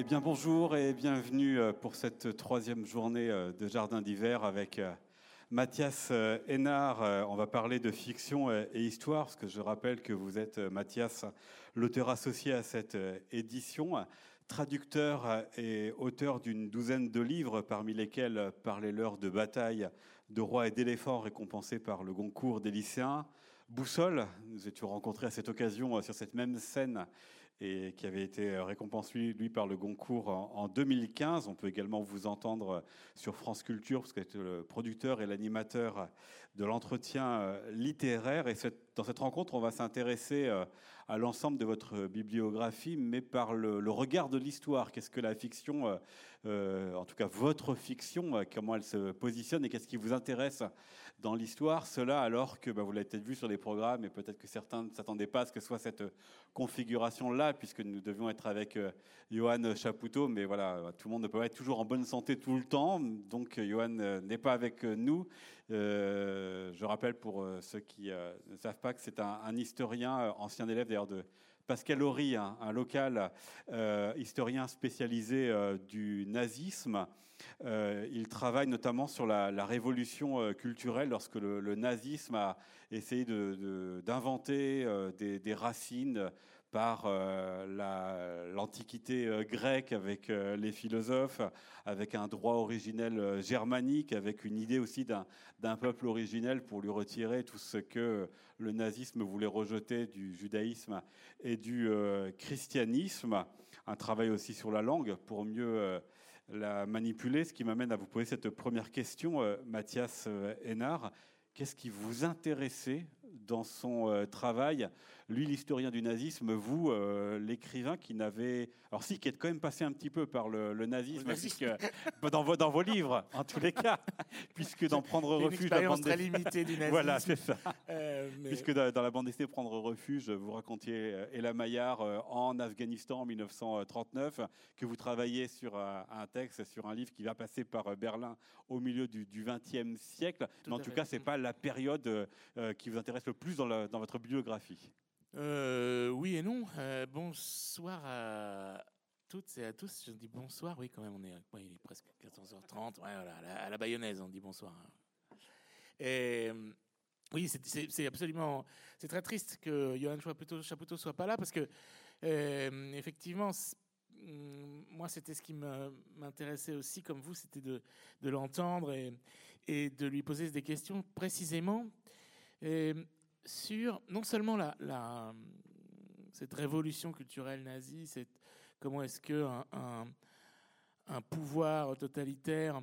Eh bien bonjour et bienvenue euh, pour cette troisième journée euh, de Jardin d'hiver avec euh, Mathias Hénard. On va parler de fiction et histoire, parce que je rappelle que vous êtes, Mathias, l'auteur associé à cette édition, traducteur et auteur d'une douzaine de livres, parmi lesquels Parler l'heure de bataille de rois et d'éléphants récompensés par le Goncourt des lycéens. Boussole, nous étions rencontrés à cette occasion sur cette même scène et qui avait été récompensé lui par le Goncourt en, 2015. On peut également vous entendre sur France Culture parce que vous êtes le producteur et l'animateur de l'entretien euh, littéraire. Et dans cette rencontre, on va s'intéresser euh, à l'ensemble de votre bibliographie, mais par le, regard de l'histoire. Qu'est-ce que la fiction, euh, en tout cas votre fiction, comment elle se positionne et qu'est-ce qui vous intéresse dans l'histoire Cela alors que bah, vous l'avez peut-être vu sur les programmes et peut-être que certains ne s'attendaient pas à ce que soit cette configuration-là, puisque nous devions être avec Johan Chapoutot. Mais voilà, tout le monde ne peut pas être toujours en bonne santé tout le temps. Donc Johan n'est pas avec nous. je rappelle pour ceux qui ne savent pas que c'est un, historien, euh, ancien élève d'ailleurs de Pascal Horry, un, local euh, historien spécialisé euh, du nazisme. Il travaille notamment sur la, révolution culturelle lorsque le, nazisme a essayé d'inventer de, des, racines par euh, l'Antiquité euh, grecque avec euh, les philosophes, avec un droit originel germanique, avec une idée aussi d'un peuple originel pour lui retirer tout ce que le nazisme voulait rejeter du judaïsme et du christianisme. Un travail aussi sur la langue pour mieux la manipuler, ce qui m'amène à vous poser cette première question, Mathias Hénard. Qu'est-ce qui vous intéressait dans son euh, travail, lui l'historien du nazisme, vous euh, l'écrivain qui n'avait, alors si, qui est quand même passé un petit peu par le, nazisme, puisque, dans, vos, dans vos livres, en tous les cas, puisque dans Prendre refuge, la bande très limitée du nazisme. voilà, c'est ça. Euh, puisque dans, la bande dessinée Prendre refuge, vous racontiez Ella Maillard en Afghanistan en 1939, que vous travaillez sur un texte, sur un livre qui va passer par Berlin au milieu du XXe siècle. Mais en tout cas, c'est pas la période qui vous intéresse le plus dans, votre biographie euh, Oui et non. Euh, bonsoir à toutes et à tous. Je dis bonsoir, oui, quand même, on est, il est presque 14h30. voilà, à la, bayonnaise, on dit bonsoir. Euh, oui, c'est absolument. C'est très triste que Johan Chapoutot, soit pas là parce que, effectivement, mm, moi, c'était ce qui m'intéressait aussi, comme vous, c'était de, l'entendre et, de lui poser des questions précisément sur non seulement cette révolution culturelle nazie, comment est-ce que un, pouvoir totalitaire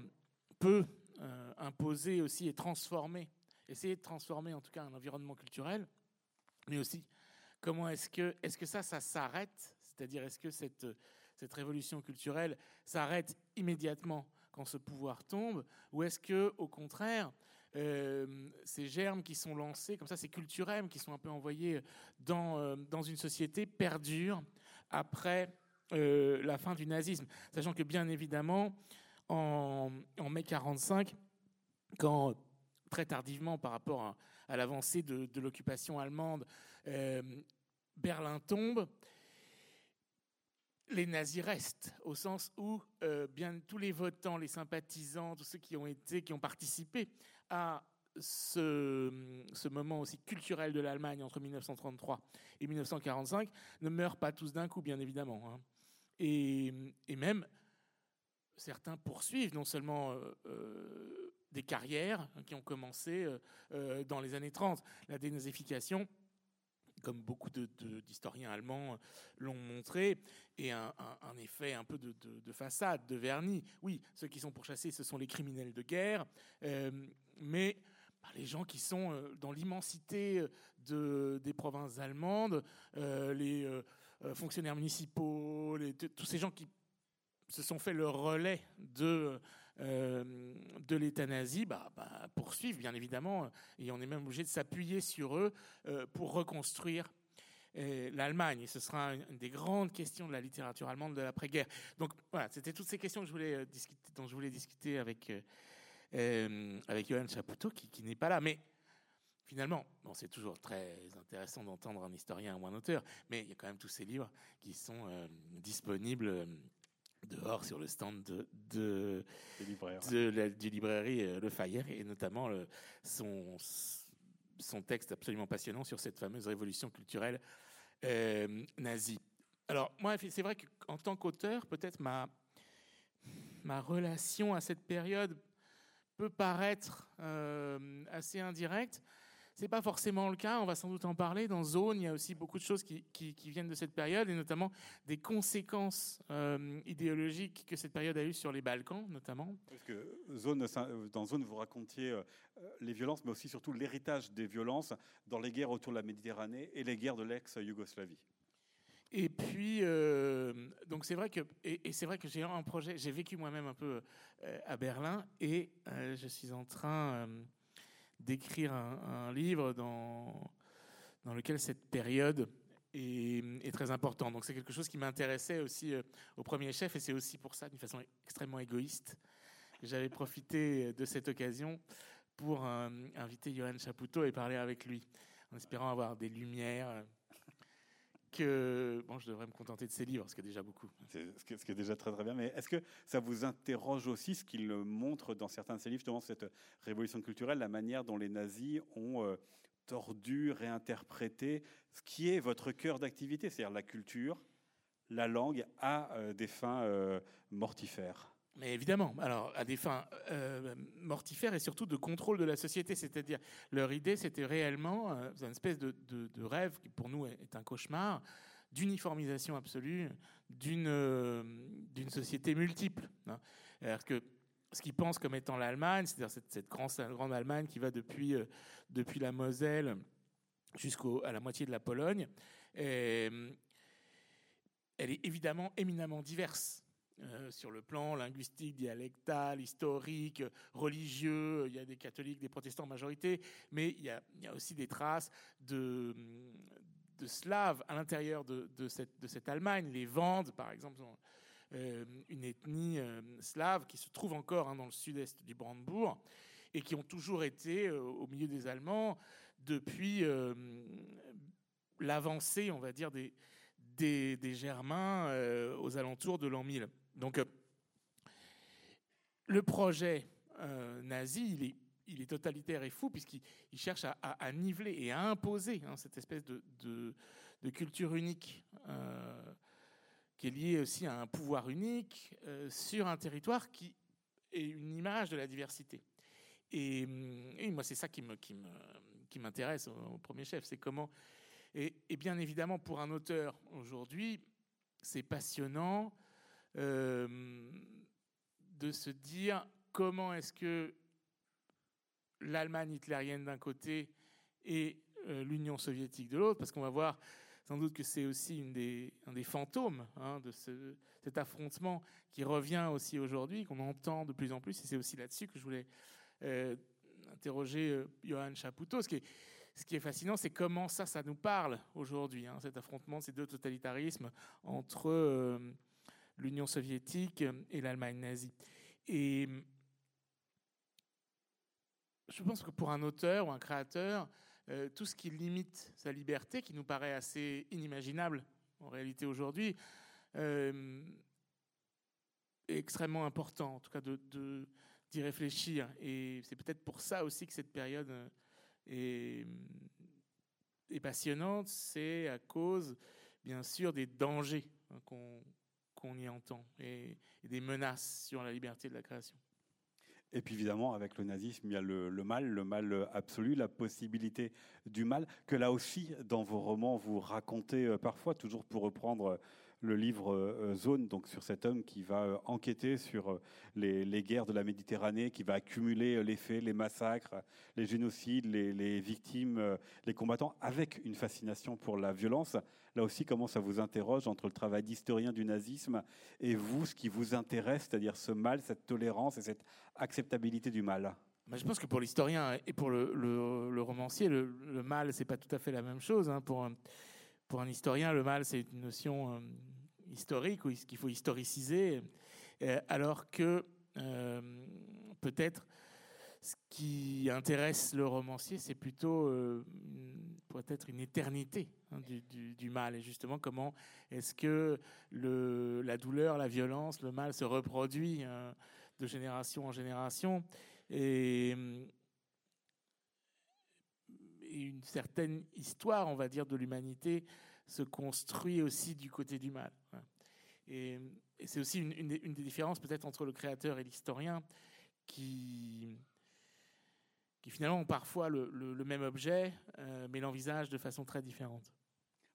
peut euh, imposer aussi et transformer, essayer de transformer en tout cas un environnement culturel, mais aussi comment est-ce que, est-ce que ça, ça s'arrête? C'est-à-dire, est-ce que cette, cette révolution culturelle s'arrête immédiatement quand ce pouvoir tombe? Ou est-ce que, au contraire, euh, ces germes qui sont lancés, comme ça, ces culturels qui sont un peu envoyés dans, euh, dans une société perdurent après euh, la fin du nazisme. Sachant que, bien évidemment, en, mai 45, quand très tardivement par rapport à, l'avancée de, l'occupation allemande, Berlin tombe, les nazis restent, au sens où bien tous les votants, les sympathisants, tous ceux qui ont été, qui ont participé à ce, moment aussi culturel de l'Allemagne entre 1933 et 1945 ne meurent pas tous d'un coup, bien évidemment. Hein. Et, même certains poursuivent non seulement euh, euh, des carrières qui ont commencé dans les années 30, la dénazification comme beaucoup d'historiens allemands l'ont montré, et un, effet un peu de, façade, de vernis. Oui, ceux qui sont pourchassés, ce sont les criminels de guerre, euh, mais bah, les gens qui sont euh, dans l'immensité des provinces allemandes, euh, les fonctionnaires municipaux, tous ces gens qui se sont fait le relais de, euh, de bah, bah, poursuivent bien évidemment, et on est même obligé de s'appuyer sur eux euh, pour reconstruire euh, l'Allemagne. Ce sera une des grandes questions de la littérature allemande de l'après-guerre. Donc voilà, c'était toutes ces questions dont je voulais discuter avec, avec Johan Chapoutot, qui, qui n'est pas là. Mais finalement, bon, c'est toujours très intéressant d'entendre un historien ou un auteur, mais il y a quand même tous ces livres qui sont disponibles dehors sur le stand de, de, de la, du librairie Le Fayère et notamment le, son, son texte absolument passionnant sur cette fameuse révolution culturelle nazie. Alors moi, c'est vrai qu'en tant qu'auteur, peut-être ma, ma relation à cette période peut paraître euh, assez indirecte. C'est pas forcément le cas. On va sans doute en parler. Dans Zone, il y a aussi beaucoup de choses qui, viennent de cette période, et notamment des conséquences euh, idéologiques que cette période a eues sur les Balkans, notamment. Parce que dans Zone, vous racontiez euh, les violences, mais aussi surtout l'héritage des violences dans les guerres autour de la Méditerranée et les guerres de l'ex-Yougoslavie. Et puis, euh, donc c'est vrai que, c'est vrai que j'ai un projet. J'ai vécu moi-même un peu euh, à Berlin, et euh, je suis en train d'écrire un, livre dans dans lequel cette période est, très importante. Donc c'est quelque chose qui m'intéressait aussi au premier chef, et c'est aussi pour ça, d'une façon extrêmement égoïste, j'avais profité de cette occasion pour inviter Johan Chapoutot et parler avec lui, en espérant avoir des lumières que bon, je devrais me contenter de ces livres, ce qui est déjà beaucoup. ce, qui est, déjà très très bien. Mais est-ce que ça vous interroge aussi ce qu'il montre dans certains de ses livres, justement cette révolution culturelle, la manière dont les nazis ont euh, tordu, réinterprété ce qui est votre cœur d'activité, c'est-à-dire la culture, la langue, à euh, des fins euh, mortifères? Mais évidemment, alors à des fins euh, mortifères et surtout de contrôle de la société, c'est-à-dire leur idée, c'était réellement euh, une espèce de, rêve qui pour nous est un cauchemar d'uniformisation absolue d'une euh, société multiple. Hein. que ce qu'ils pensent comme étant l'Allemagne, c'est-à-dire cette, cette, grande, Allemagne qui va depuis depuis la Moselle jusqu'à la moitié de la Pologne, elle est évidemment éminemment diverse euh, sur le plan linguistique, dialectal, historique, religieux. Il y a des catholiques, des protestants en majorité, mais il y a, aussi des traces de, slaves à l'intérieur de, cette, Allemagne. Les Vandes, par exemple, sont euh, une ethnie euh, slave qui se trouve encore hein, dans le sud-est du Brandebourg et qui ont toujours été au milieu des Allemands depuis l'avancée, on va dire, des, des, des Germains aux alentours de l'an 1000. Donc, euh, le projet euh, nazi, il est, totalitaire et fou puisqu'il cherche à, niveler et à imposer hein, cette espèce de, culture unique euh, qui est liée aussi à un pouvoir unique sur un territoire qui est une image de la diversité. Et, moi, c'est ça qui m'intéresse au, premier chef, c'est comment. Et, bien évidemment, pour un auteur aujourd'hui, c'est passionnant de se dire comment est-ce que l'Allemagne hitlérienne d'un côté et euh, l'Union soviétique de l'autre, parce qu'on va voir sans doute que c'est aussi un des fantômes hein, de ce, cet affrontement qui revient aussi aujourd'hui, qu'on entend de plus en plus, et c'est aussi là-dessus que je voulais euh, interroger Johan Chapoutot. Ce qui est, fascinant, c'est comment ça, ça nous parle aujourd'hui, hein, cet affrontement, ces deux totalitarismes entre l'Union soviétique et l'Allemagne nazie. Et je pense que pour un auteur ou un créateur, euh, tout ce qui limite sa liberté, qui nous paraît assez inimaginable en réalité aujourd'hui, euh, est extrêmement important, en tout cas d'y de, d'y réfléchir. Et c'est peut-être pour ça aussi que cette période est, est passionnante, c'est à cause, bien sûr, des dangers hein, qu'on qu'on y entend et, des menaces sur la liberté de la création. Et puis évidemment, avec le nazisme, il y a le, mal, le mal absolu, la possibilité du mal, que là aussi, dans vos romans, vous racontez euh, parfois, toujours pour reprendre le livre euh, Zone, donc sur cet homme qui va euh, enquêter sur euh, les, guerres de la Méditerranée, qui va accumuler les faits, les massacres, les génocides, les, victimes, les combattants, avec une fascination pour la violence. Là aussi, comment ça vous interroge entre le travail d'historien du nazisme et vous, ce qui vous intéresse, c'est-à-dire ce mal, cette tolérance et cette acceptabilité du mal? Je pense que pour l'historien et pour le, romancier, le, le mal, c'est pas tout à fait la même chose. Hein. Pour un historien, le mal, c'est une notion euh, historique ou qu'il faut historiciser, euh, alors que euh, peut-être ce qui intéresse le romancier, c'est plutôt peut-être une éternité hein, du, mal. Et justement, comment est-ce que la douleur, la violence, le mal se reproduit hein, de génération en génération? Et, une certaine histoire, on va dire, de l'humanité se construit aussi du côté du mal. Et, c'est aussi une, des, différences peut-être entre le créateur et l'historien qui, qui finalement ont parfois le, même objet, euh, mais l'envisagent de façon très différente.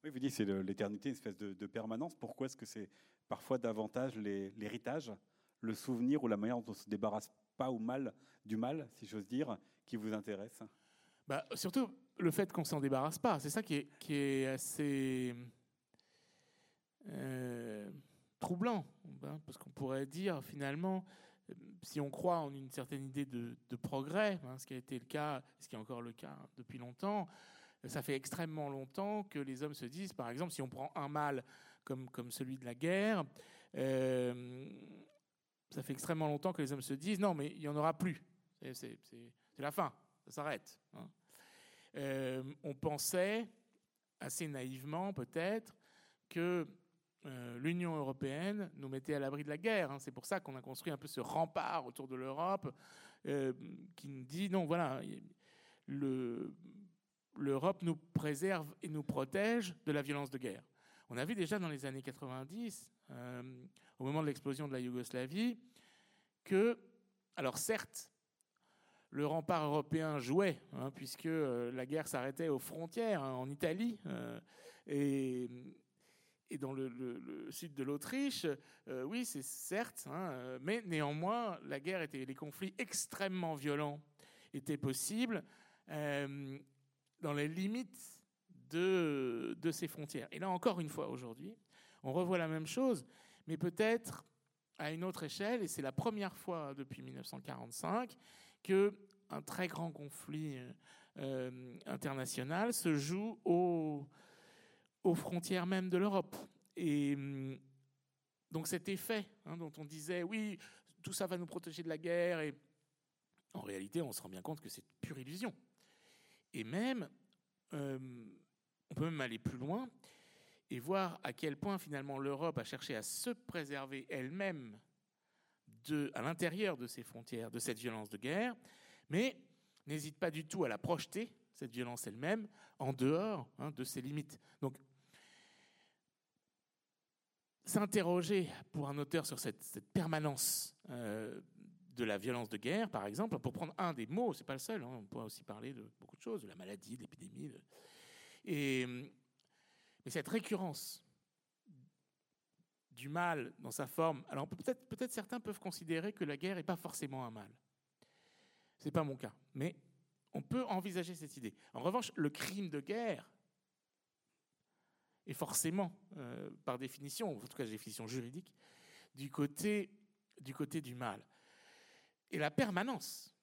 Oui, vous dites c'est l'éternité, une espèce de, permanence. Pourquoi est-ce que c'est parfois davantage l'héritage, le souvenir ou la manière dont on se débarrasse pas ou mal du mal, si j'ose dire, qui vous intéresse? Bah, Surtout le fait qu'on s'en débarrasse pas. C'est ça qui est, assez euh, troublant. Hein, parce qu'on pourrait dire finalement, si on croit en une certaine idée de, progrès, hein, ce qui a été le cas, ce qui est encore le cas depuis longtemps, ça fait extrêmement longtemps que les hommes se disent, par exemple, si on prend un mal comme, celui de la guerre, euh, ça fait extrêmement longtemps que les hommes se disent, non, mais il n'y en aura plus. C'est la fin, ça s'arrête. Hein. Euh, on pensait, assez naïvement peut-être, que euh, l'Union européenne nous mettait à l'abri de la guerre. Hein. C'est pour ça qu'on a construit un peu ce rempart autour de l'Europe euh, qui nous dit, non, voilà, l'Europe nous préserve et nous protège de la violence de guerre. On a vu déjà dans les années 90, au moment de l'explosion de la Yougoslavie, que, alors certes, le rempart européen jouait, hein, puisque euh, la guerre s'arrêtait aux frontières, hein, en Italie euh, et, dans le, sud de l'Autriche. Euh, oui, c'est certes, hein, mais néanmoins, la guerre était, les conflits extrêmement violents étaient possibles dans les limites de, de ces frontières. Et là, encore une fois, aujourd'hui, on revoit la même chose, mais peut-être à une autre échelle, et c'est la première fois depuis 1945 que un très grand conflit euh, international se joue aux, frontières même de l'Europe. Et hum, donc cet effet hein, dont on disait, oui, tout ça va nous protéger de la guerre, et en réalité, on se rend bien compte que c'est pure illusion. Et même, euh, on peut même aller plus loin et voir à quel point finalement l'Europe a cherché à se préserver elle-même à l'intérieur de ses frontières de cette violence de guerre, mais n'hésite pas du tout à la projeter, cette violence elle-même, en dehors hein, de ses limites. Donc, s'interroger pour un auteur sur cette, cette euh, de la violence de guerre, par exemple, pour prendre un des mots, c'est pas le seul, hein, on pourrait aussi parler de beaucoup de choses, de la maladie, de l'épidémie, et mais cette récurrence du mal dans sa forme, alors peut-être peut certains peuvent considérer que la guerre n'est pas forcément un mal. Ce n'est pas mon cas, mais on peut envisager cette idée. En revanche, le crime de guerre est forcément, euh, par définition, en tout cas définition juridique, du côté, du mal. Et la permanence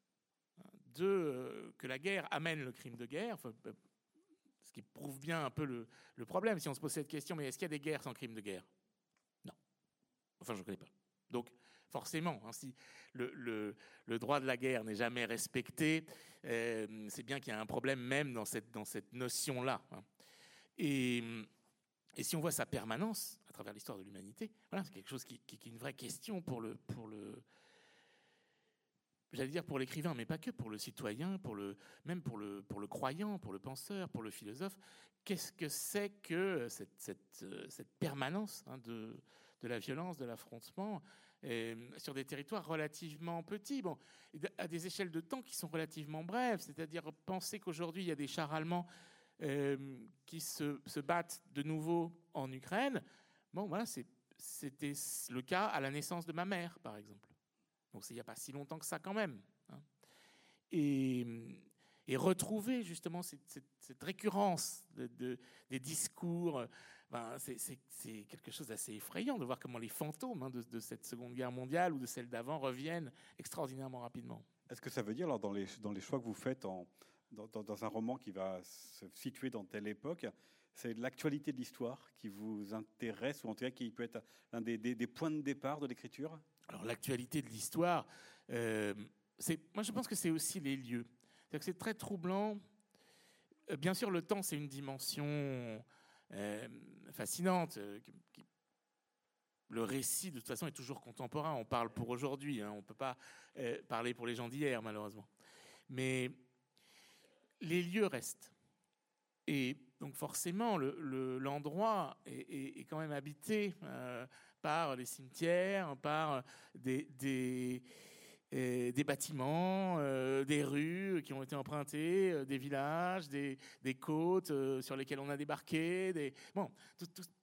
de euh, que la guerre amène le crime de guerre, ce qui prouve bien un peu le, problème. Si on se pose cette question, mais est-ce qu'il y a des guerres sans crime de guerre? Enfin, je ne connais pas. Donc, forcément, hein, si le, droit de la guerre n'est jamais respecté, euh, c'est bien qu'il y a un problème même dans cette, notion-là. Hein. Et, si on voit sa permanence à travers l'histoire de l'humanité, voilà, c'est quelque chose qui, est une vraie question pour le, pour le, j'allais dire pour l'écrivain, mais pas que, pour le citoyen, pour le, même pour le, pour le croyant, pour le penseur, pour le philosophe. Qu'est-ce que c'est que cette, euh, permanence hein, de, de la violence, de l'affrontement sur des territoires relativement petits, bon, à des échelles de temps qui sont relativement brèves, c'est-à-dire penser qu'aujourd'hui il y a des chars allemands euh, qui se, battent de nouveau en Ukraine. Bon, voilà, c'était le cas à la naissance de ma mère, par exemple. Donc il n'y a pas si longtemps que ça quand même. Hein. Et, et, retrouver justement cette, cette, récurrence de, des discours, ben, c'est quelque chose d'assez effrayant de voir comment les fantômes hein, de, cette Seconde Guerre mondiale ou de celle d'avant reviennent extraordinairement rapidement. Est-ce que ça veut dire, alors, dans, les, dans les choix que vous faites en, dans, dans, un roman qui va se situer dans telle époque, c'est l'actualité de l'histoire qui vous intéresse, ou en tout cas qui peut être l'un des, des, des points de départ de l'écriture? Alors l'actualité de l'histoire, euh, moi, je pense que c'est aussi les lieux. C'est très troublant. Euh, bien sûr, le temps, c'est une dimension fascinante. Euh, le récit, de toute façon, est toujours contemporain. On parle pour aujourd'hui. Hein. On ne peut pas parler pour les gens d'hier, malheureusement. Mais les lieux restent. Et donc forcément, l'endroit le, est, quand même habité par les cimetières, par des, des bâtiments, euh, des rues qui ont été empruntées, euh, des villages, des, côtes euh, sur lesquelles on a débarqué. Des... Bon,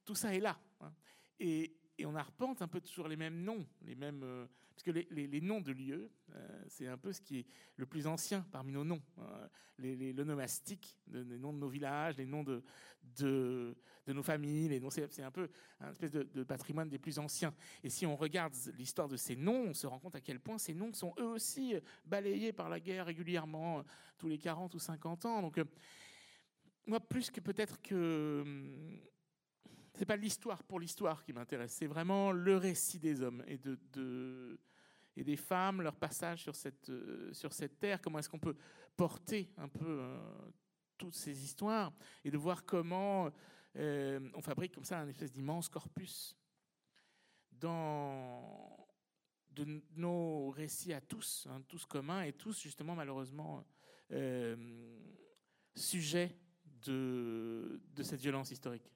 tout ça est là. Hein. Et, et, on arpente un peu toujours les mêmes noms, les mêmes, parce que les, noms de lieux, euh, c'est un peu ce qui est le plus ancien parmi nos noms. Hein. Les, le nomastique, les noms de nos villages, les noms de, de, de nos familles, les noms, c'est, un peu un espèce de, patrimoine des plus anciens. Et si on regarde l'histoire de ces noms, on se rend compte à quel point ces noms sont eux aussi balayés par la guerre régulièrement, tous les 40 ou 50 ans. Donc, euh, moi, plus que peut-être que hum, c'est pas l'histoire pour l'histoire qui m'intéresse, c'est vraiment le récit des hommes et de, de et des femmes, leur passage sur cette, euh, sur cette terre, comment est-ce qu'on peut porter un peu euh, toutes ces histoires et de voir comment euh, on fabrique comme ça un espèce d'immense corpus dans de nos récits à tous, hein, tous communs et tous justement malheureusement sujets de cette violence historique.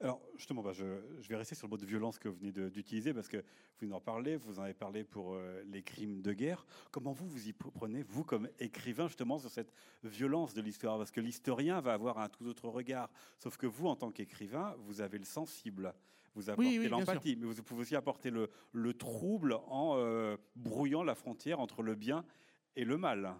Alors, justement, bah, je, vais rester sur le mot de violence que vous venez d'utiliser parce que vous venez d'en parler, vous en avez parlé pour euh, les crimes de guerre. Comment vous, vous y prenez, vous, comme écrivain, justement, sur cette violence de l'histoire? Parce que l'historien va avoir un tout autre regard. Sauf que vous, en tant qu'écrivain, vous avez le sensible. Vous apportez l'empathie, mais vous pouvez aussi apporter le, le trouble en euh, brouillant la frontière entre le bien et le mal.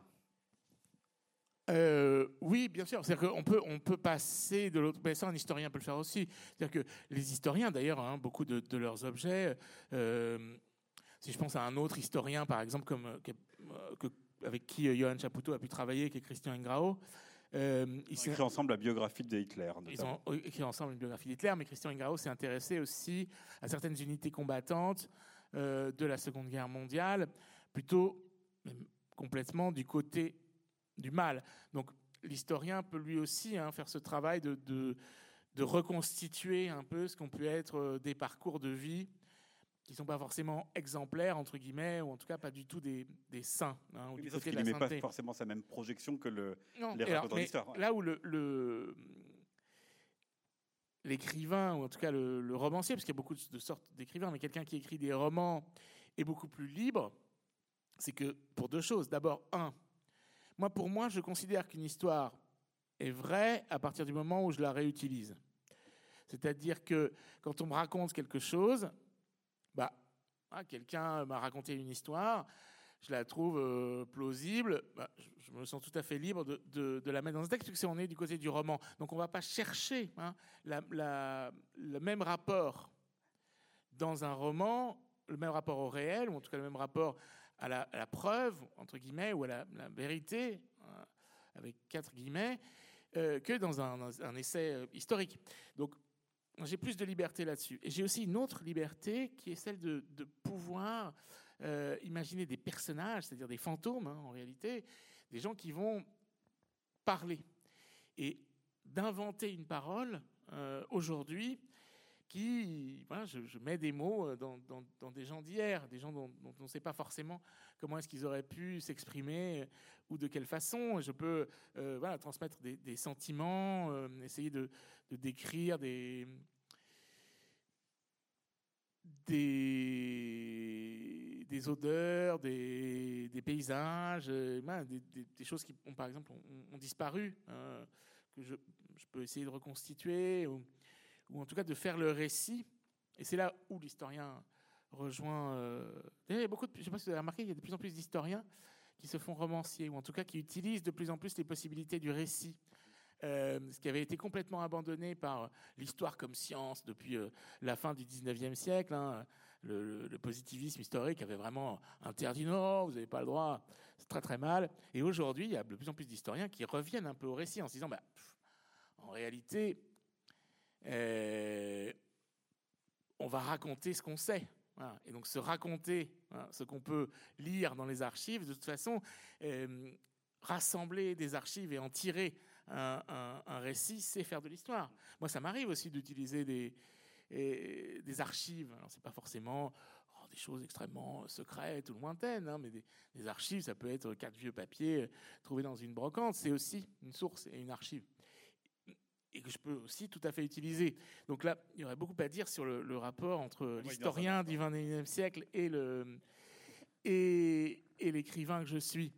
Euh, oui, bien sûr. C'est-à-dire qu'on peut, on peut passer de l'autre. ça, un historien peut le faire aussi. C'est-à-dire que les historiens, d'ailleurs, hein, beaucoup de, leurs objets. Euh, si je pense à un autre historien, par exemple, comme euh, avec qui Johan Chapoutot a pu travailler, qui est Christian Ingrao. ils ont écrit ensemble la biographie de Hitler. Ils ont écrit ensemble une biographie d'Hitler, mais Christian Ingrao s'est intéressé aussi à certaines unités combattantes de la Seconde Guerre mondiale, plutôt complètement du côté du mal. Donc l'historien peut lui aussi hein, faire ce travail de, de, reconstituer un peu ce qu'ont pu être euh, des parcours de vie qui ne sont pas forcément exemplaires, entre guillemets, ou en tout cas pas du tout des, des saints. Hein, oui, qu'il pas forcément sa même projection que le, les raconteurs d'histoire. Là où le, l'écrivain, ou en tout cas le, romancier, parce qu'il y a beaucoup de sortes d'écrivains, mais quelqu'un qui écrit des romans est beaucoup plus libre, c'est que pour deux choses. D'abord, un, moi, pour moi, je considère qu'une histoire est vraie à partir du moment où je la réutilise. C'est-à-dire que quand on me raconte quelque chose, bah, ah, quelqu'un m'a raconté une histoire, je la trouve euh, plausible, bah, je, me sens tout à fait libre de, de, la mettre dans un texte, puisque on est du côté du roman. Donc on ne va pas chercher hein, le même rapport dans un roman, le même rapport au réel, ou en tout cas le même rapport à la, preuve, entre guillemets, ou à la, vérité, euh, avec quatre guillemets, euh, que dans un, essai euh, historique. Donc, j'ai plus de liberté là-dessus. Et j'ai aussi une autre liberté qui est celle de, pouvoir imaginer des personnages, c'est-à-dire des fantômes, hein, en réalité, des gens qui vont parler. Et d'inventer une parole, aujourd'hui, qui, je, mets des mots euh, dans, des gens d'hier, des gens dont, on ne sait pas forcément comment est-ce qu'ils auraient pu s'exprimer euh, ou de quelle façon. Je peux euh, transmettre des, sentiments, essayer de, décrire des, des, odeurs, des, paysages, des, choses qui, par exemple, ont, disparu, que je, peux essayer de reconstituer. Ou en tout cas de faire le récit. Et c'est là où l'historien rejoint. Euh, il y a beaucoup de, je ne sais pas si vous avez remarqué, il y a de plus en plus d'historiens qui se font romanciers, ou en tout cas qui utilisent de plus en plus les possibilités du récit. Euh, ce qui avait été complètement abandonné par l'histoire comme science depuis euh, la fin du 19e siècle. Hein. Le, positivisme historique avait vraiment interdit non, vous n'avez pas le droit, c'est très très mal. Et aujourd'hui, il y a de plus en plus d'historiens qui reviennent un peu au récit en se disant, bah, en réalité, euh, on va raconter ce qu'on sait. Et donc se raconter hein, ce qu'on peut lire dans les archives, de toute façon, euh, rassembler des archives et en tirer un, récit, c'est faire de l'histoire. Moi, ça m'arrive aussi d'utiliser des, des archives. Alors, c'est pas forcément oh, des choses extrêmement secrètes ou lointaines, hein, mais des, archives, ça peut être quatre vieux papiers euh, trouvés dans une brocante. C'est aussi une source et une archive et que je peux aussi tout à fait utiliser. Donc là, il y aurait beaucoup à dire sur le, rapport entre l'historien du XXIe siècle et le et, et l'écrivain que je suis.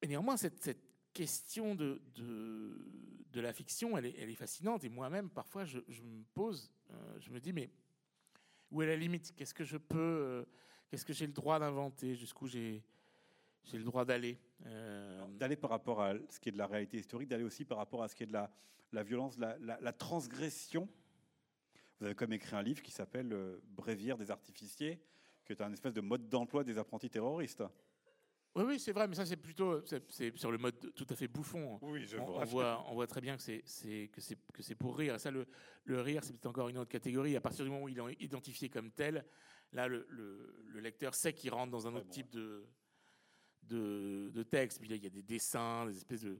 Mais néanmoins, cette, cette question de, de, de, la fiction, elle est, elle est fascinante. Et moi-même, parfois, je, je, me pose, euh, je me dis, mais où est la limite? Qu'est-ce que je peux, euh, qu'est-ce que j'ai le droit d'inventer? Jusqu'où j'ai j'ai le droit d'aller. Euh, d'aller par rapport à ce qui est de la réalité historique, d'aller aussi par rapport à ce qui est de la, la violence, la, la, transgression. Vous avez comme écrit un livre qui s'appelle euh, Bréviaire des artificiers, qui est un espèce de mode d'emploi des apprentis terroristes. Oui, oui, c'est vrai, mais ça c'est plutôt c'est sur le mode tout à fait bouffon. Oui, je on, voit, on voit très bien que c'est que c'est que c'est pour rire. Ça, le, le rire, c'est peut-être encore une autre catégorie. À partir du moment où il est identifié comme tel, là, le, le, lecteur sait qu'il rentre dans un autre type de de, de texte. Puis là, il y a des dessins, des espèces de,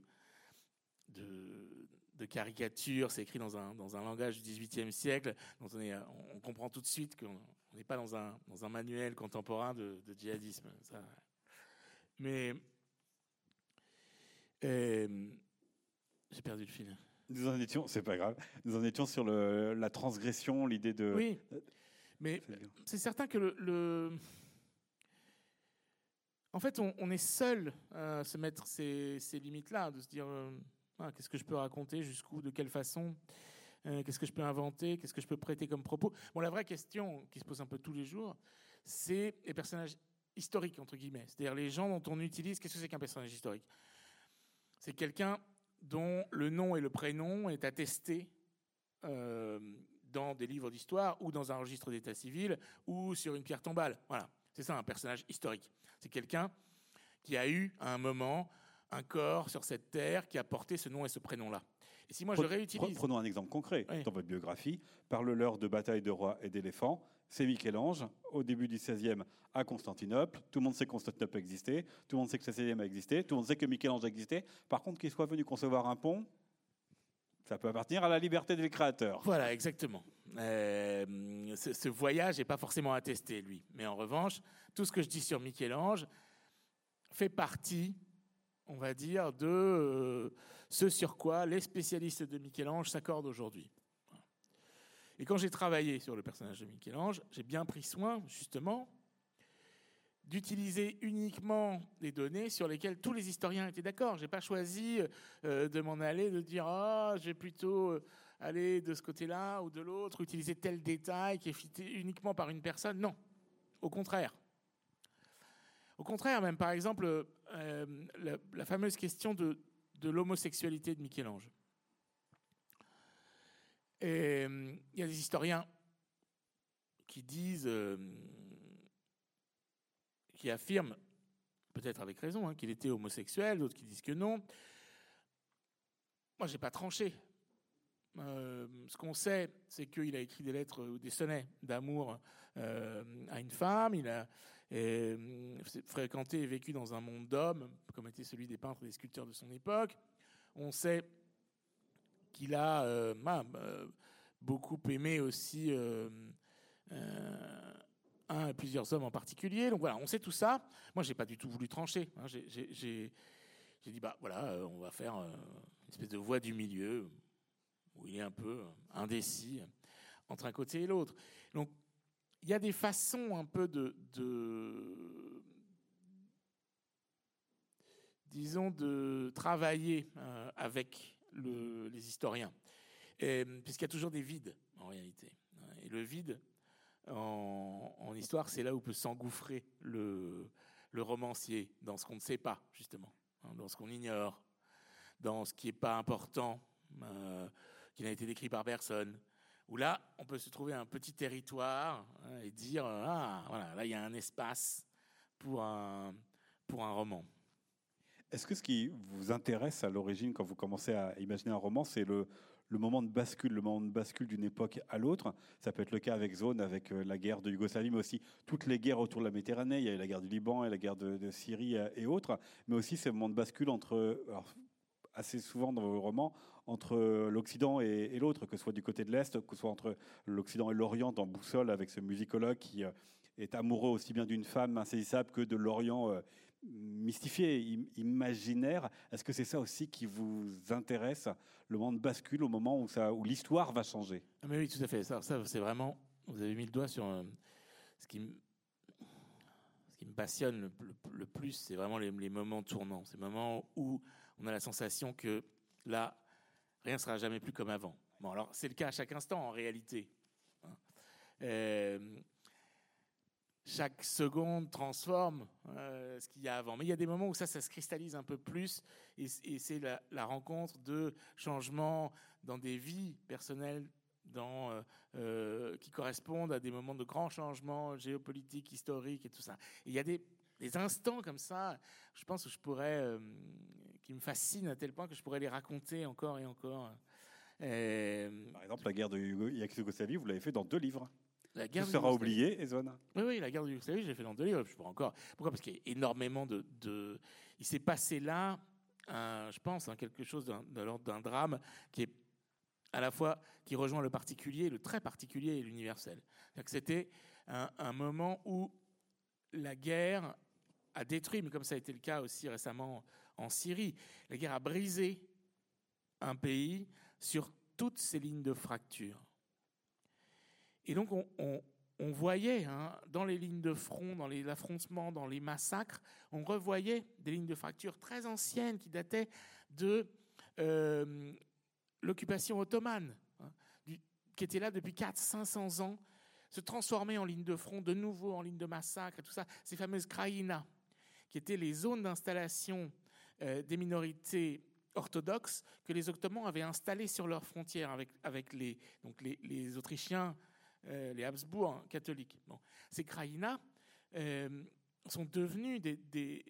de, caricatures. C'est écrit dans un, dans un langage du XVIIIe siècle. Donc on, est, on, comprend tout de suite qu'on n'est pas dans un, dans un manuel contemporain de, djihadisme. Ça. Mais euh, j'ai perdu le fil. Nous en étions, c'est pas grave. Nous en étions sur le, la transgression, l'idée de. Oui, mais c'est certain que le en fait, on, est seul à se mettre ces, limites-là, de se dire euh, ah, qu'est-ce que je peux raconter, jusqu'où, de quelle façon, euh, qu'est-ce que je peux inventer, qu'est-ce que je peux prêter comme propos. Bon, la vraie question qui se pose un peu tous les jours, c'est les personnages historiques, entre guillemets. C'est-à-dire les gens dont on utilise, qu'est-ce que c'est qu'un personnage historique? C'est quelqu'un dont le nom et le prénom est attesté euh, dans des livres d'histoire ou dans un registre d'état civil ou sur une pierre tombale. Voilà, c'est ça un personnage historique. C'est quelqu'un qui a eu à un moment un corps sur cette terre qui a porté ce nom et ce prénom-là. Et si moi je réutilise. Prenons un exemple concret. Dans votre biographie, parle-leur de bataille de rois et d'éléphants. C'est Michel-Ange, au début du XVIe à Constantinople. Tout le monde sait que Constantinople existait, tout le monde sait que le XVIe a existé, tout le monde sait que Michel-Ange existait. Par contre, qu'il soit venu concevoir un pont, ça peut appartenir à la liberté des créateurs. Voilà, exactement. Euh, ce, voyage n'est pas forcément attesté, lui. Mais en revanche, tout ce que je dis sur Michel-Ange fait partie, on va dire, de euh, ce sur quoi les spécialistes de Michel-Ange s'accordent aujourd'hui. Et quand j'ai travaillé sur le personnage de Michel-Ange, j'ai bien pris soin, justement, d'utiliser uniquement des données sur lesquelles tous les historiens étaient d'accord. Je n'ai pas choisi euh, de m'en aller, de dire ah, je vais plutôt aller de ce côté-là ou de l'autre, utiliser tel détail qui est fité uniquement par une personne. Non, au contraire. Au contraire, même par exemple, euh, la, fameuse question de, l'homosexualité de Michel-Ange. Il y a des historiens qui disent, euh, qui affirment, peut-être avec raison, hein, qu'il était homosexuel, d'autres qui disent que non. Moi, j'ai pas tranché. Euh, ce qu'on sait, c'est qu'il a écrit des lettres ou des sonnets d'amour euh, à une femme. Il a euh, fréquenté et vécu dans un monde d'hommes, comme était celui des peintres et des sculpteurs de son époque. On sait qu'il a bah, beaucoup aimé aussi un et plusieurs hommes en particulier. Donc voilà, on sait tout ça. Moi, j'ai pas du tout voulu trancher. Hein. J'ai dit bah voilà, on va faire une espèce de voie du milieu où il est un peu indécis entre un côté et l'autre. Donc, il y a des façons un peu de, disons, de travailler euh, avec les historiens, puisqu'il y a toujours des vides en réalité. Et le vide en, histoire, c'est là où peut s'engouffrer le, romancier, dans ce qu'on ne sait pas, justement, hein, dans ce qu'on ignore, dans ce qui n'est pas important. Euh, qui n'a été décrit par personne, où là, on peut se trouver un petit territoire hein, et dire, ah, voilà, là, il y a un espace pour un, pour un roman. Est-ce que ce qui vous intéresse à l'origine quand vous commencez à imaginer un roman, c'est le, le moment de bascule, le moment de bascule d'une époque à l'autre? Ça peut être le cas avec Zone, avec euh, la guerre de Yougoslavie, mais aussi toutes les guerres autour de la Méditerranée. Il y a eu la guerre du Liban et la guerre de, Syrie euh, et autres. Mais aussi ces moments de bascule entre, assez souvent dans vos romans, entre l'Occident et, l'autre, que ce soit du côté de l'Est, que ce soit entre l'Occident et l'Orient dans Boussole, avec ce musicologue qui est amoureux aussi bien d'une femme insaisissable que de l'Orient mystifié, imaginaire. Est-ce que c'est ça aussi qui vous intéresse, le moment de bascule, au moment où, où l'histoire va changer? Ah, mais Oui, tout à fait. Ça, c'est vraiment. Vous avez mis le doigt sur euh, ce qui me. Passionne le, plus, c'est vraiment les, moments tournants, ces moments où on a la sensation que là, rien ne sera jamais plus comme avant. Bon, alors c'est le cas à chaque instant en réalité. Hein. Euh, chaque seconde transforme euh, ce qu'il y a avant. Mais il y a des moments où ça, ça se cristallise un peu plus, et, c'est la, rencontre de changements dans des vies personnelles dans, euh, qui correspondent à des moments de grands changements géopolitiques, historiques et tout ça. il y a des, instants comme ça, je pense que je pourrais, qui me fascinent à tel point que je pourrais les raconter encore et encore. Par exemple, la guerre de Yougoslavie, vous l'avez fait dans deux livres. La guerre Tout sera oublié, Ezona. Oui, oui, la guerre du Yougoslavie, j'ai fait dans deux livres. Je pourrais encore. Pourquoi? Parce qu'il y a énormément de. de... Il s'est passé là, je pense, hein, quelque chose de l'ordre d'un drame qui est à la fois qui rejoint le particulier, le très particulier et l'universel. C'était un, un, moment où la guerre a détruit, mais comme ça a été le cas aussi récemment en Syrie, la guerre a brisé un pays sur toutes ses lignes de fracture. Et donc, on, voyait hein, dans les lignes de front, dans les affrontements, dans les massacres, on revoyait des lignes de fracture très anciennes qui dataient de euh, l'occupation ottomane, hein, qui était là depuis 400-500 ans, se transformer en ligne de front, de nouveau en ligne de massacre, et tout ça, ces fameuses kraïnas, qui étaient les zones d'installation euh, des minorités orthodoxes que les Ottomans avaient installées sur leurs frontières avec, les, Autrichiens euh, les Habsbourg catholiques. Bon. Ces kraïnas euh, sont devenus des,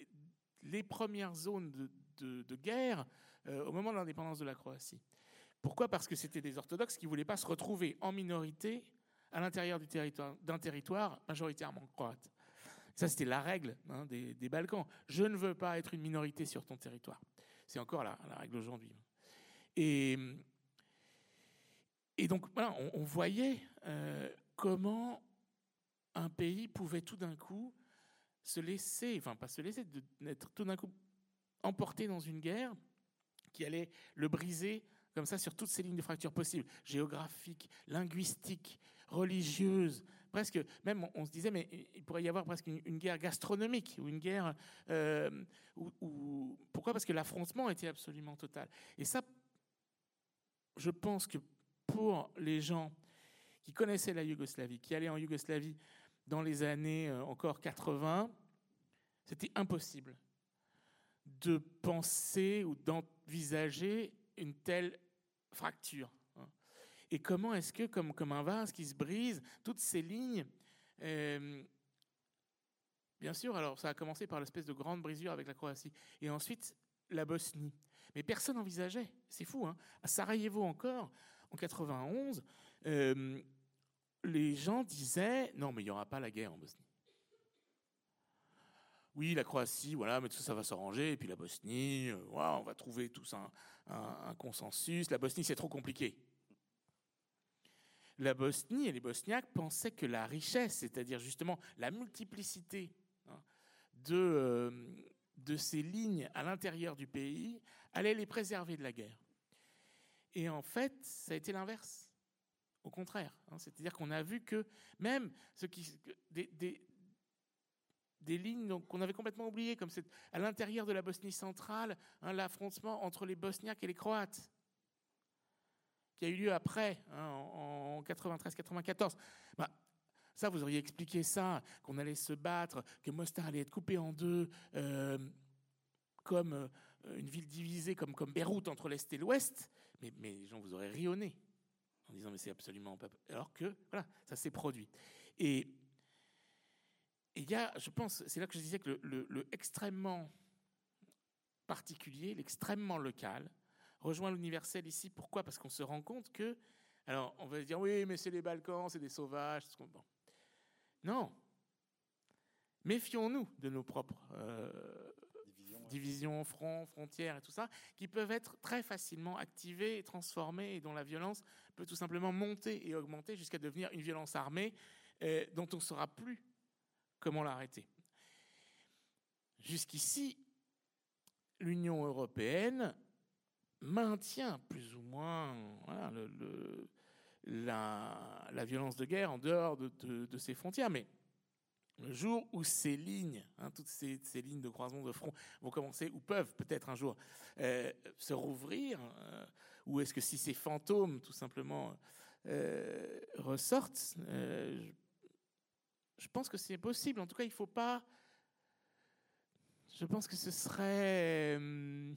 les premières zones de, guerre au moment de l'indépendance de la Croatie. Pourquoi? Parce que c'était des orthodoxes qui ne voulaient pas se retrouver en minorité à l'intérieur d'un territoire, majoritairement croate. Ça, c'était la règle hein, des, Balkans. Je ne veux pas être une minorité sur ton territoire. C'est encore la, règle aujourd'hui. Et et donc, voilà, on, voyait euh, comment un pays pouvait tout d'un coup se laisser, enfin pas se laisser, d'être tout d'un coup emporté dans une guerre qui allait le briser comme ça sur toutes ces lignes de fracture possibles, géographiques, linguistiques, religieuses, presque, même on, se disait, mais il pourrait y avoir presque une, guerre gastronomique ou une guerre... Euh, pourquoi? Parce que l'affrontement était absolument total. Et ça, je pense que pour les gens qui connaissaient la Yougoslavie, qui allaient en Yougoslavie dans les années euh, encore 80, c'était impossible de penser ou d'envisager une telle fracture. Et comment est-ce que, comme, un vase qui se brise, toutes ces lignes, euh, bien sûr, alors ça a commencé par l'espèce de grande brisure avec la Croatie, et ensuite la Bosnie. Mais personne n'envisageait, c'est fou, hein, à Sarajevo encore, en 91, euh, les gens disaient non, mais il n'y aura pas la guerre en Bosnie. Oui, la Croatie, voilà, mais tout ça, va s'arranger. Et puis la Bosnie, euh, on va trouver tous un, un, consensus. La Bosnie, c'est trop compliqué. La Bosnie et les Bosniaques pensaient que la richesse, c'est-à-dire justement la multiplicité hein, de, euh, de ces lignes à l'intérieur du pays, allait les préserver de la guerre. Et en fait, ça a été l'inverse. Au contraire. Hein. C'est-à-dire qu'on a vu que même ce qui, des, des, lignes qu'on avait complètement oubliées, comme à l'intérieur de la Bosnie centrale, hein, l'affrontement entre les Bosniaques et les Croates, qui a eu lieu après, hein, en, 93-94. Bah, ça, vous auriez expliqué ça, qu'on allait se battre, que Mostar allait être coupé en deux, euh, comme euh, une ville divisée comme, comme Beyrouth entre l'Est et l'Ouest mais, les gens vous auraient rionné en disant mais c'est absolument pas. Alors que voilà, ça s'est produit. Et il y a, je pense, c'est là que je disais que le, extrêmement particulier, l'extrêmement local, rejoint l'universel ici. Pourquoi? Parce qu'on se rend compte que, alors on va dire oui, mais c'est les Balkans, c'est des sauvages. Bon. Non. Méfions-nous de nos propres euh, divisions, fronts, frontières et tout ça, qui peuvent être très facilement activées et transformées et dont la violence peut tout simplement monter et augmenter jusqu'à devenir une violence armée euh, dont on ne saura plus comment l'arrêter. Jusqu'ici, l'Union européenne maintient plus ou moins la, violence de guerre en dehors de, ses frontières. Mais le jour où ces lignes, hein, toutes ces, lignes de croisement de front vont commencer, ou peuvent peut-être un jour euh, se rouvrir, euh, ou est-ce que si ces fantômes, tout simplement, euh, ressortent, je pense que c'est possible. En tout cas, il ne faut pas je pense que ce serait hum,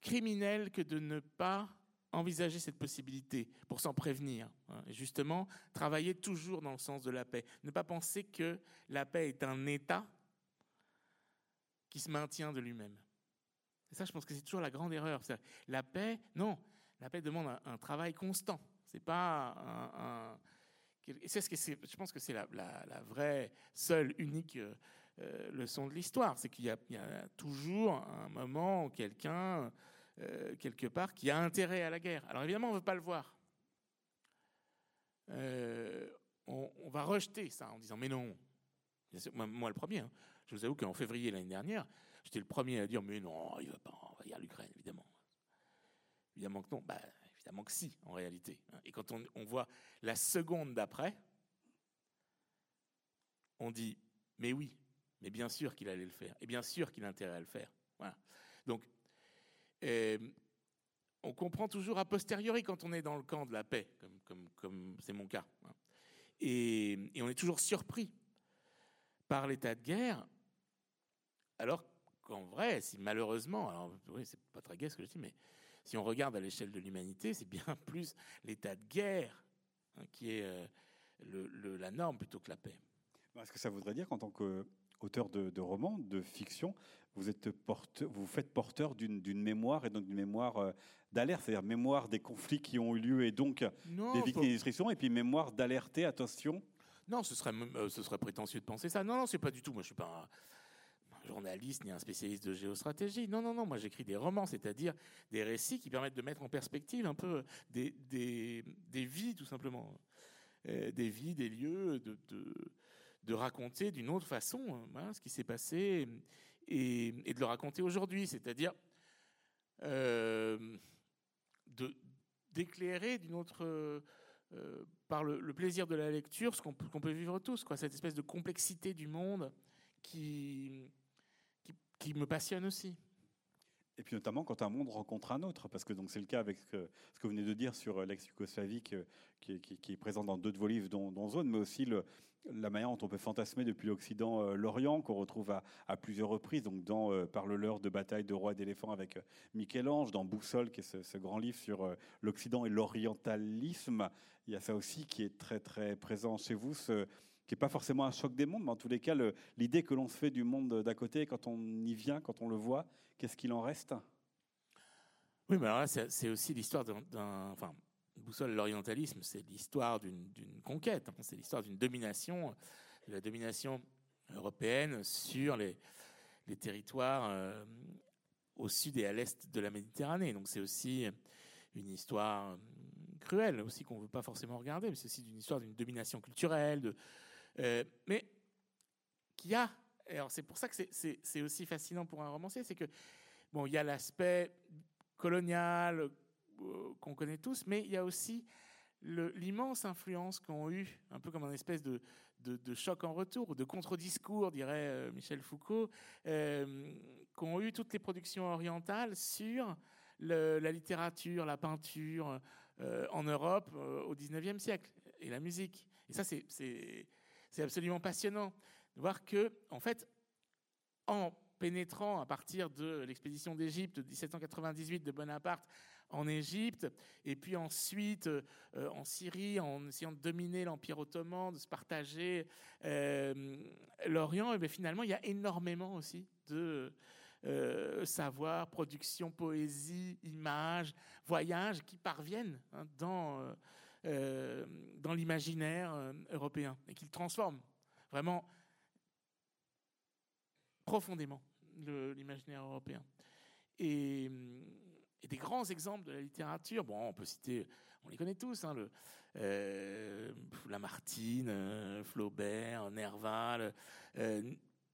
criminel que de ne pas envisager cette possibilité pour s'en prévenir. Hein, justement, travailler toujours dans le sens de la paix. Ne pas penser que la paix est un état qui se maintient de lui-même. Et ça, je pense que c'est toujours la grande erreur. La paix, non, la paix demande un, travail constant. C'est pas un, c'est ce que je pense que c'est la, la, vraie, seule, unique euh, euh, leçon de l'histoire, c'est qu'il y, a toujours un moment où quelqu'un, euh, quelque part, qui a intérêt à la guerre. Alors évidemment, on ne veut pas le voir. Euh, on, va rejeter ça en disant mais non. Moi, le premier. Hein. Je vous avoue qu'en février l'année dernière, j'étais le premier à dire mais non, il ne va pas envahir l'Ukraine, évidemment. Évidemment que non. Bah, évidemment que si, en réalité. Hein. Et quand on, on voit la seconde d'après, on dit mais oui, mais bien sûr qu'il allait le faire. Et bien sûr qu'il a intérêt à le faire. Voilà. Donc, euh, on comprend toujours a posteriori quand on est dans le camp de la paix, comme c'est mon cas. Hein. Et, on est toujours surpris par l'état de guerre, alors qu'en vrai, si malheureusement, alors c'est pas très gai ce que je dis, mais si on regarde à l'échelle de l'humanité, c'est bien plus l'état de guerre hein, qui est euh, la norme plutôt que la paix. Est-ce que ça voudrait dire qu'en tant que auteur de, romans, de fiction, vous, êtes porte, vous faites porteur d'une mémoire et donc d'une mémoire euh, d'alerte, c'est-à-dire mémoire des conflits qui ont eu lieu et donc des victimes de destruction, et puis mémoire d'alerter, attention. Non, ce serait, euh, ce serait prétentieux de penser ça. Non, non, c'est pas du tout. Moi, je suis pas un journaliste ni un spécialiste de géostratégie. Non, non, non. Moi, j'écris des romans, c'est-à-dire des récits qui permettent de mettre en perspective un peu des, des, des vies, tout simplement. Euh, des vies, des lieux, de, de de raconter d'une autre façon hein, ce qui s'est passé et, de le raconter aujourd'hui, c'est-à-dire euh, d'éclairer d'une autre euh, par le, plaisir de la lecture ce qu'on peut vivre tous, quoi, cette espèce de complexité du monde qui me passionne aussi. Et puis notamment quand un monde rencontre un autre, parce que donc c'est le cas avec ce que, vous venez de dire sur l'ex-Yougoslavie qui, qui, est présent dans deux de vos livres, dont, Zone, mais aussi le, la manière dont on peut fantasmer depuis l'Occident euh, l'Orient, qu'on retrouve à, plusieurs reprises, donc dans euh, Parle-leur de bataille de rois et d'éléphants avec euh, Michel-Ange, dans Boussole, qui est ce, grand livre sur l'Occident et l'orientalisme. Il y a ça aussi qui est très très présent chez vous, qui n'est pas forcément un choc des mondes, mais en tous les cas, l'idée que l'on se fait du monde d'à côté, quand on y vient, quand on le voit, qu'est-ce qu'il en reste? Oui, mais alors là, c'est aussi l'histoire d'un. Enfin, boussole, l'orientalisme, c'est l'histoire d'une conquête, hein. c'est l'histoire d'une domination, de la domination européenne sur les, territoires euh, au sud et à l'est de la Méditerranée. Donc c'est aussi une histoire euh, cruelle, aussi qu'on ne veut pas forcément regarder, mais c'est aussi une histoire d'une domination culturelle, de, euh, mais qui a, alors c'est pour ça que c'est aussi fascinant pour un romancier, c'est que bon, il y a l'aspect colonial euh, qu'on connaît tous, mais il y a aussi l'immense influence qu'ont eu, un peu comme un espèce de, choc en retour, de contre-discours, dirait euh, Michel Foucault, qu'ont eu toutes les productions orientales sur la littérature, la peinture en Europe au XIXe siècle, et la musique. Et ça, c'est c'est absolument passionnant de voir que, en fait, en pénétrant à partir de l'expédition d'Égypte de 1798 de Bonaparte en Égypte, et puis ensuite euh, en Syrie, en essayant de dominer l'Empire ottoman, de se partager euh, l'Orient, et bien finalement, il y a énormément aussi de, euh, savoir, production, poésie, images, voyages qui parviennent hein, dans, euh, euh, dans l'imaginaire européen et qui le transforment vraiment profondément l'imaginaire européen. Et, et, des grands exemples de la littérature, bon, on peut citer, on les connaît tous, hein, le, Lamartine, Flaubert, Nerval,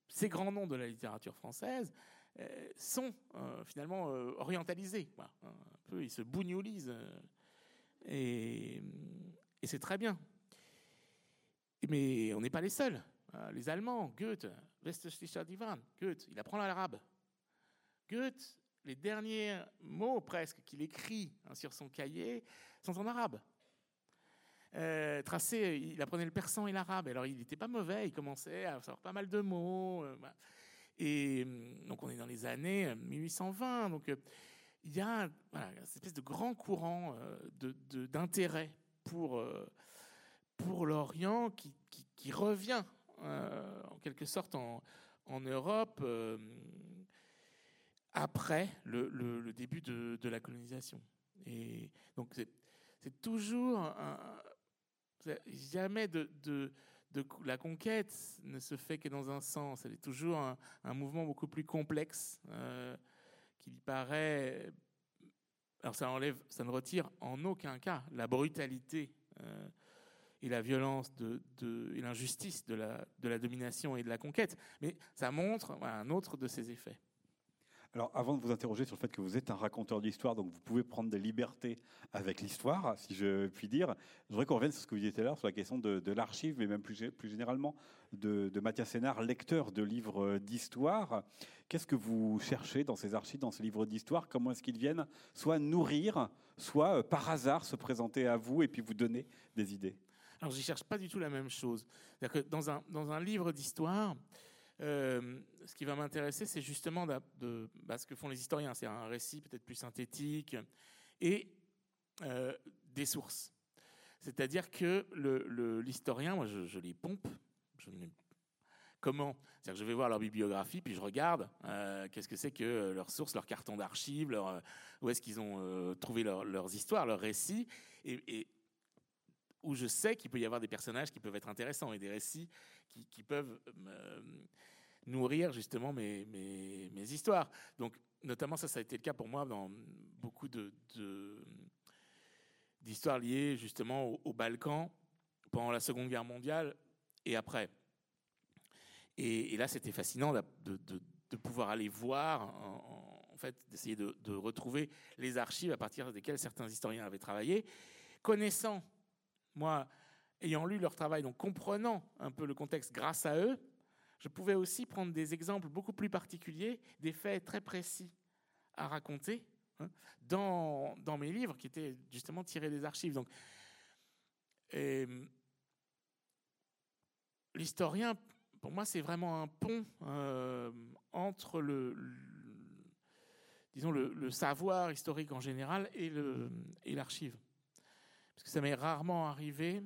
ces grands noms de la littérature française euh, sont euh, finalement euh, orientalisés. un peu, ils se bougnolisent. Et, c'est très bien. Mais on n'est pas les seuls. Les Allemands, Goethe, Westlicher Divan, Goethe, il apprend l'arabe. Goethe, les derniers mots presque qu'il écrit hein, sur son cahier sont en arabe. Tracé, il apprenait le persan et l'arabe. Alors il n'était pas mauvais, il commençait à savoir pas mal de mots. Et hum, donc on est dans les années 1820. Euh, donc euh, il y a voilà, une espèce de grand courant euh, d'intérêt pour, pour l'Orient qui, revient en quelque sorte en, Europe après le, début de, la colonisation. Et donc c'est toujours jamais la conquête ne se fait que dans un sens. Elle est toujours un, mouvement beaucoup plus complexe euh, lui paraît. Alors ça enlève, ça ne retire en aucun cas la brutalité euh, et la violence de, et l'injustice de la, de la domination et de la conquête, mais ça montre un autre de ses effets. Alors, avant de vous interroger sur le fait que vous êtes un raconteur d'histoire, donc vous pouvez prendre des libertés avec l'histoire, si je puis dire, je voudrais qu'on revienne sur ce que vous disiez tout à l'heure, sur la question de, l'archive, mais même plus, plus généralement de, Mathias Sénard, lecteur de livres d'histoire. Qu'est-ce que vous cherchez dans ces archives, dans ces livres d'histoire? Comment est-ce qu'ils viennent soit nourrir, soit euh, par hasard se présenter à vous et puis vous donner des idées? Alors, je cherche pas du tout la même chose. Que dans, un, dans un livre d'histoire, euh, ce qui va m'intéresser, c'est justement de, bah, ce que font les historiens. C'est un récit peut-être plus synthétique et euh, des sources. C'est-à-dire que l'historien, moi, je, les pompe. Je, comment? C'est-à-dire que je vais voir leur bibliographie, puis je regarde euh, qu'est-ce que c'est que leurs sources, leurs cartons d'archives, où est-ce qu'ils ont trouvé leurs histoires, leurs récits, où je sais qu'il peut y avoir des personnages qui peuvent être intéressants et des récits qui, peuvent nourrir justement mes, histoires. Donc, notamment, ça, ça a été le cas pour moi dans beaucoup d'histoires liées justement aux, Balkans pendant la Seconde Guerre mondiale et après. Et, là, c'était fascinant de, pouvoir aller voir, en fait, d'essayer de, retrouver les archives à partir desquelles certains historiens avaient travaillé, connaissant, moi, ayant lu leur travail, donc comprenant un peu le contexte grâce à eux, je pouvais aussi prendre des exemples beaucoup plus particuliers, des faits très précis à raconter hein, dans, dans, mes livres qui étaient justement tirés des archives. Donc, l'historien, pour moi, c'est vraiment un pont euh, entre le, disons le, savoir historique en général et l'archive. Parce que ça m'est rarement arrivé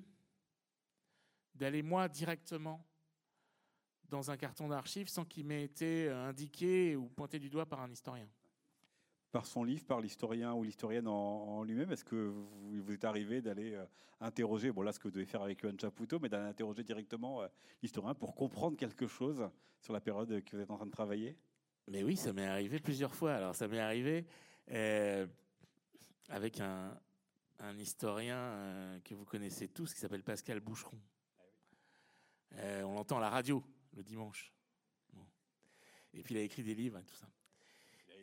d'aller moi directement dans un carton d'archives sans qu'il m'ait été euh, indiqué ou pointé du doigt par un historien. Par son livre, par l'historien ou l'historienne en, lui-même, est-ce que vous, vous êtes arrivé d'aller euh, interroger, bon là ce que vous devez faire avec Yohan Chaputo, mais d'aller interroger directement euh, l'historien pour comprendre quelque chose sur la période que vous êtes en train de travailler? Mais oui, ça m'est arrivé plusieurs fois. Alors ça m'est arrivé avec un, un historien que vous connaissez tous qui s'appelle Pascal Boucheron. Euh, on l'entend à la radio le dimanche. Et puis il a écrit des livres et tout ça.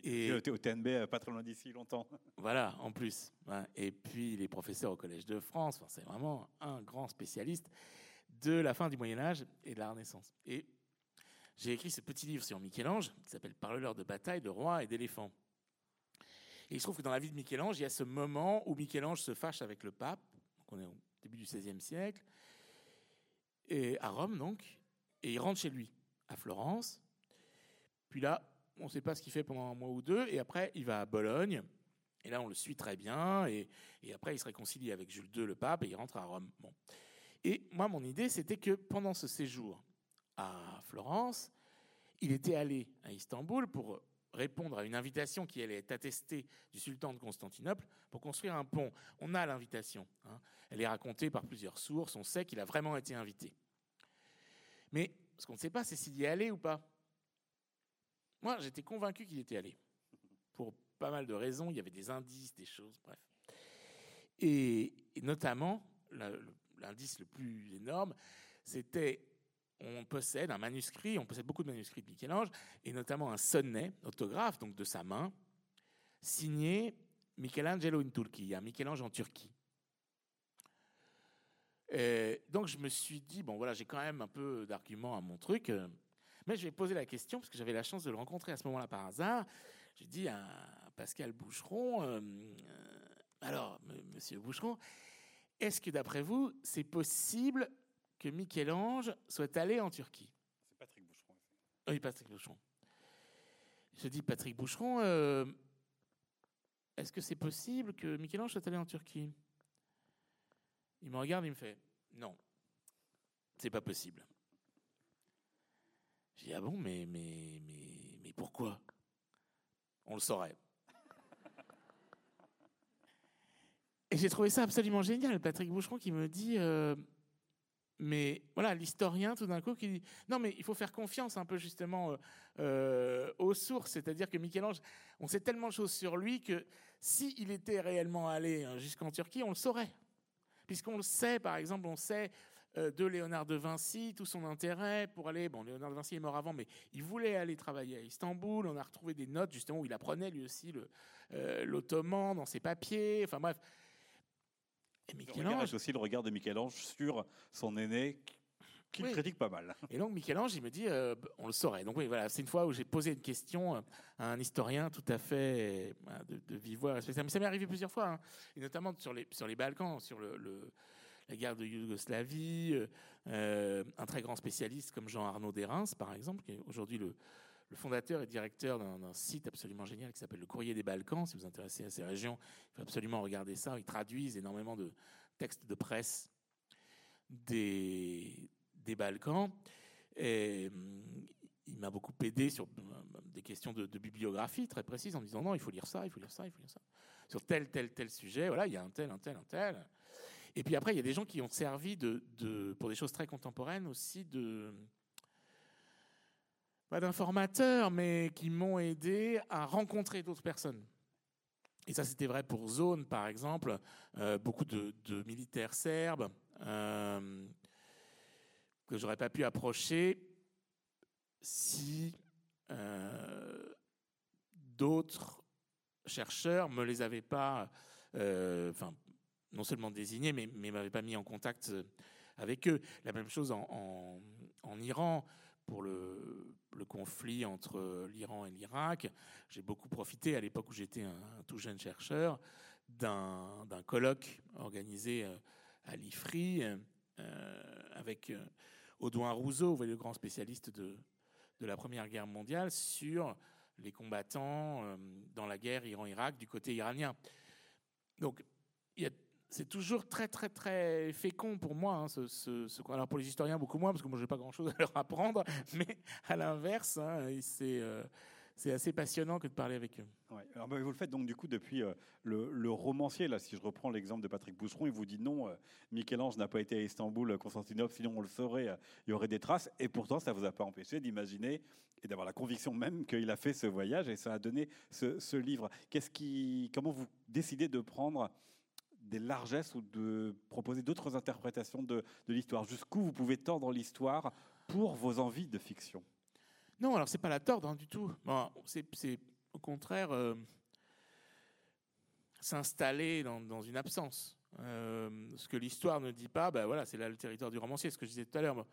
Et au TNB, euh, pas très loin d'ici, longtemps. Voilà, en plus. Et puis il est professeur au Collège de France. c'est vraiment un grand spécialiste de la fin du Moyen Âge et de la Renaissance. Et j'ai écrit ce petit livre sur Michel-Ange qui s'appelle Parleur de bataille, de roi et d'éléphants. Et il se trouve que dans la vie de Michel-Ange, il y a ce moment où Michel-Ange se fâche avec le pape. On est au début du XVIe siècle et à Rome donc, et il rentre chez lui à Florence. Puis là, on ne sait pas ce qu'il fait pendant un mois ou deux, et après il va à Bologne. Et là, on le suit très bien, et, après il se réconcilie avec Jules II, le pape, et il rentre à Rome. Et moi, mon idée, c'était que pendant ce séjour à Florence, il était allé à Istanbul pour répondre à une invitation qui allait être attestée du sultan de Constantinople pour construire un pont. On a l'invitation. Hein. Elle est racontée par plusieurs sources. On sait qu'il a vraiment été invité. Mais ce qu'on ne sait pas, c'est s'il y est allé ou pas. Moi, j'étais convaincu qu'il était allé. Pour pas mal de raisons. Il y avait des indices, des choses, bref. Et, notamment, l'indice le plus énorme, c'était on possède un manuscrit, on possède beaucoup de manuscrits de Michel-Ange, et notamment un sonnet, autographe, donc de sa main, signé Michelangelo in hein, Michel-Ange en Turquie. donc je me suis dit, bon voilà, j'ai quand même un peu d'arguments à mon truc, euh, mais je vais poser la question, parce que j'avais la chance de le rencontrer à ce moment-là par hasard. J'ai dit à Pascal Boucheron, euh, euh, alors, monsieur Boucheron, est-ce que d'après vous, c'est possible que Michel-Ange soit allé en Turquie. C'est Patrick Boucheron. Oui, Patrick Boucheron. Je dis Patrick Boucheron, euh, est-ce que c'est possible que Michel-Ange soit allé en Turquie? Il me regarde, il me fait non, c'est pas possible. Je dis ah bon, mais mais mais mais pourquoi? On le saurait. Et j'ai trouvé ça absolument génial, Patrick Boucheron qui me dit euh, mais voilà, l'historien, tout d'un coup, qui dit non, mais il faut faire confiance un peu justement euh, euh, aux sources. C'est-à-dire que Michel-Ange, on sait tellement de choses sur lui que s'il était réellement allé hein, jusqu'en Turquie, on le saurait. Puisqu'on le sait, par exemple, on sait euh, de Léonard de Vinci, tout son intérêt pour aller. Bon, Léonard de Vinci est mort avant, mais il voulait aller travailler à Istanbul. On a retrouvé des notes justement où il apprenait lui aussi l'ottoman dans ses papiers. Enfin bref. Et Michel-Ange aussi le regard de Michel-Ange sur son aîné qui le critique pas mal. Et donc Michel-Ange, il me dit, euh, on le saurait. Donc oui, voilà, c'est une fois où j'ai posé une question à un historien tout à fait de, de vive voix. Ça, m'est arrivé plusieurs fois, hein. et notamment sur les, sur les Balkans, sur le, la guerre de Yougoslavie, euh, euh, un très grand spécialiste comme Jean-Arnaud Derins, par exemple, qui est aujourd'hui le, le fondateur et directeur d'un site absolument génial qui s'appelle le Courrier des Balkans. Si vous vous intéressez à ces régions, il faut absolument regarder ça. Ils traduisent énormément de textes de presse des, Balkans. Hum, il m'a beaucoup aidé sur hum, des questions de, bibliographie très précises en me disant non, il faut lire ça, il faut lire ça, il faut lire ça. Sur tel, tel, tel sujet, voilà, il y a un tel, un tel, un tel. Et puis après, il y a des gens qui ont servi pour des choses très contemporaines aussi de, pas d'informateurs, mais qui m'ont aidé à rencontrer d'autres personnes. Et ça, c'était vrai pour Zone, par exemple, euh, beaucoup de, militaires serbes euh, que j'aurais pas pu approcher si euh, d'autres chercheurs me les avaient pas, euh, enfin, non seulement désignés, mais, mais m'avaient pas mis en contact avec eux. La même chose en, Iran pour le, conflit entre l'Iran et l'Irak. J'ai beaucoup profité, à l'époque où j'étais un, tout jeune chercheur, d'un colloque organisé euh, à l'IFRI euh, avec euh, Audouin Rousseau, le grand spécialiste de, de la Première Guerre mondiale, sur les combattants dans la guerre Iran-Irak du côté iranien. Donc, c'est toujours très très très fécond pour moi. Hein, alors pour les historiens beaucoup moins parce que moi j'ai pas grand chose à leur apprendre, mais à l'inverse, hein, c'est euh, c'est assez passionnant que de parler avec eux. Vous le faites donc du coup depuis euh, le, romancier. Là, si je reprends l'exemple de Patrick Boucheron, il vous dit non, euh, Michel-Ange n'a pas été à Istanbul, Constantinople, sinon on le saurait, il y aurait des traces. Et pourtant, ça vous a pas empêché d'imaginer et d'avoir la conviction même qu'il a fait ce voyage et ça a donné ce, livre. Comment vous décidez de prendre des largesses ou de proposer d'autres interprétations de, l'histoire? Jusqu'où vous pouvez tordre l'histoire pour vos envies de fiction? Non, alors c'est pas la tordre hein, du tout. c'est au contraire euh, s'installer dans, une absence. Euh, ce que l'histoire ne dit pas, ben voilà, c'est là le territoire du romancier, ce que je disais tout à l'heure.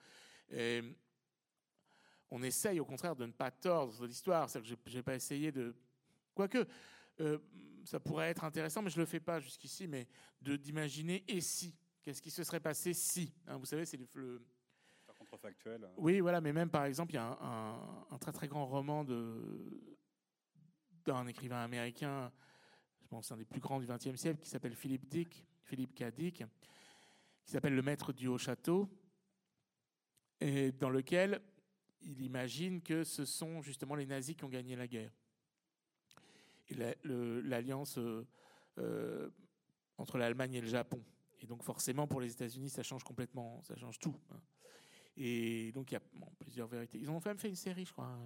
On essaye au contraire de ne pas tordre l'histoire. C'est que je n'ai pas essayé de. Quoique, euh, ça pourrait être intéressant, mais je le fais pas jusqu'ici, mais d'imaginer et si, qu'est-ce qui se serait passé si? Hein, vous savez, c'est le, contrefactuel. Hein. Oui, voilà, mais même par exemple, il y a un, très très grand roman d'un écrivain américain, je pense un des plus grands du XXe siècle, qui s'appelle Philippe Dick, Philippe K. Dick, qui s'appelle Le Maître du Haut Château, et dans lequel il imagine que ce sont justement les nazis qui ont gagné la guerre. Et l'alliance entre l'Allemagne et le Japon. Et donc forcément, pour les États-Unis, ça change complètement, ça change tout. Hein. Et donc il y a plusieurs vérités. Ils ont même fait une série, je crois.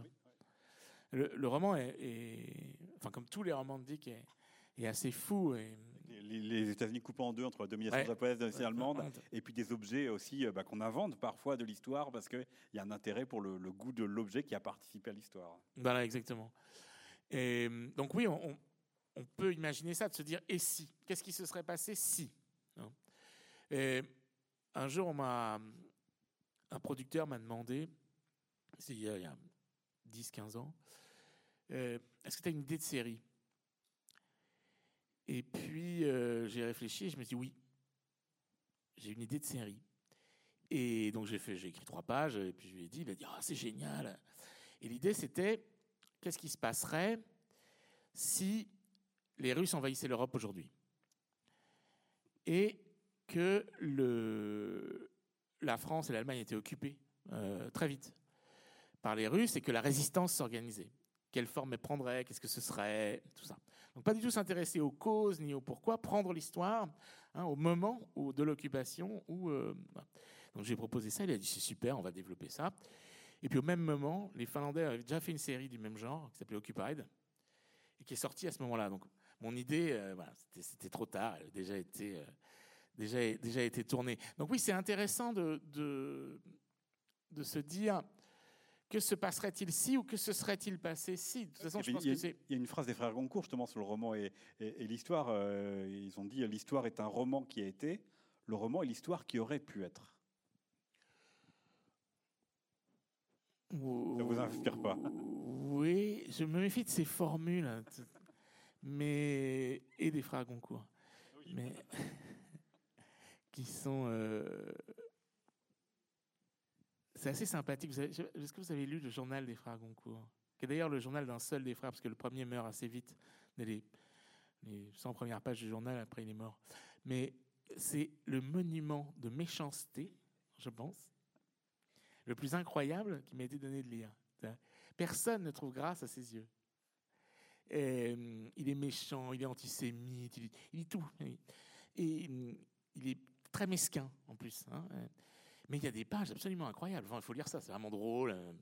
Le, roman est, enfin comme tous les romans de Dick, est, assez fou. Et... Les, États-Unis coupent en deux entre la domination japonaise et la domination allemande, et puis des objets aussi euh, bah, qu'on invente parfois de l'histoire parce qu'il y a un intérêt pour le, goût de l'objet qui a participé à l'histoire. Voilà, exactement. Et donc oui, on, peut imaginer ça, de se dire et si? Qu'est-ce qui se serait passé si? Hein? Un jour, un producteur m'a demandé, c'est il y a 10-15 ans, euh, est-ce que tu as une idée de série? Et puis euh, j'ai réfléchi et je me suis dit oui, j'ai une idée de série. Et donc j'ai écrit trois pages et puis je lui ai dit, il a dit ah c'est génial. Et l'idée c'était qu'est-ce qui se passerait si les Russes envahissaient l'Europe aujourd'hui et que la France et l'Allemagne étaient occupées euh, très vite par les Russes et que la résistance s'organisait. Quelle forme elle prendrait Qu'est-ce que ce serait Tout ça. Donc pas du tout s'intéresser aux causes ni au pourquoi, prendre l'histoire hein, au moment de l'occupation. Euh, Donc j'ai proposé ça, il a dit c'est super, on va développer ça. Et puis au même moment, les Finlandais avaient déjà fait une série du même genre qui s'appelait Occupied et qui est sortie à ce moment-là. Donc mon idée, euh, voilà, c'était trop tard, elle avait déjà été déjà, déjà été tourné. Donc oui, c'est intéressant de, de, se dire que se passerait-il si ou que se serait-il passé si? De toute façon, je pense il, y a, a une phrase des frères Goncourt justement sur le roman et, et, l'histoire. Euh, ils ont dit l'histoire est un roman qui a été, le roman est l'histoire qui aurait pu être. Ça vous inspire pas Oui, je me méfie de ces formules, hein, mais et des frères Goncourt. Mais qui sont. Euh, c'est assez sympathique. Est-ce que vous avez lu le journal des frères Goncourt Qui est d'ailleurs le journal d'un seul des frères, parce que le premier meurt assez vite. Les, les 100 premières pages du journal, après il est mort. Mais c'est le monument de méchanceté, je pense, le plus incroyable qui m'a été donné de lire. Personne ne trouve grâce à ses yeux. Euh, il est méchant, il est antisémite, il, il tout. Et il est très mesquin en plus. Hein. Mais il y a des pages absolument incroyables. il faut lire ça, c'est vraiment drôle. Euh.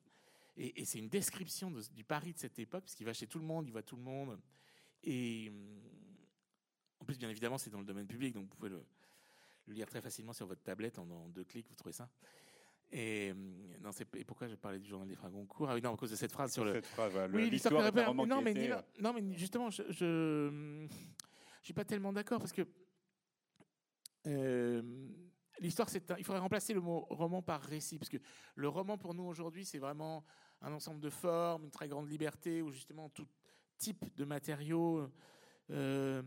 Et, c'est une description du Paris de cette époque, parce qu'il va chez tout le monde, il voit tout le monde. Et hum, en plus, bien évidemment, c'est dans le domaine public, donc vous pouvez le, lire très facilement sur votre tablette en, deux clics, vous trouvez ça. Et, non, et pourquoi je parlais du journal des frères Goncourt Ah oui, non, à cause de cette phrase sur le. Cette phrase, oui, l'histoire non, mais, non, mais justement, je, je, je suis pas tellement d'accord parce que euh, l'histoire, c'est il faudrait remplacer le mot roman par récit, parce que le roman pour nous aujourd'hui, c'est vraiment un ensemble de formes, une très grande liberté, où justement tout type de matériaux, euh,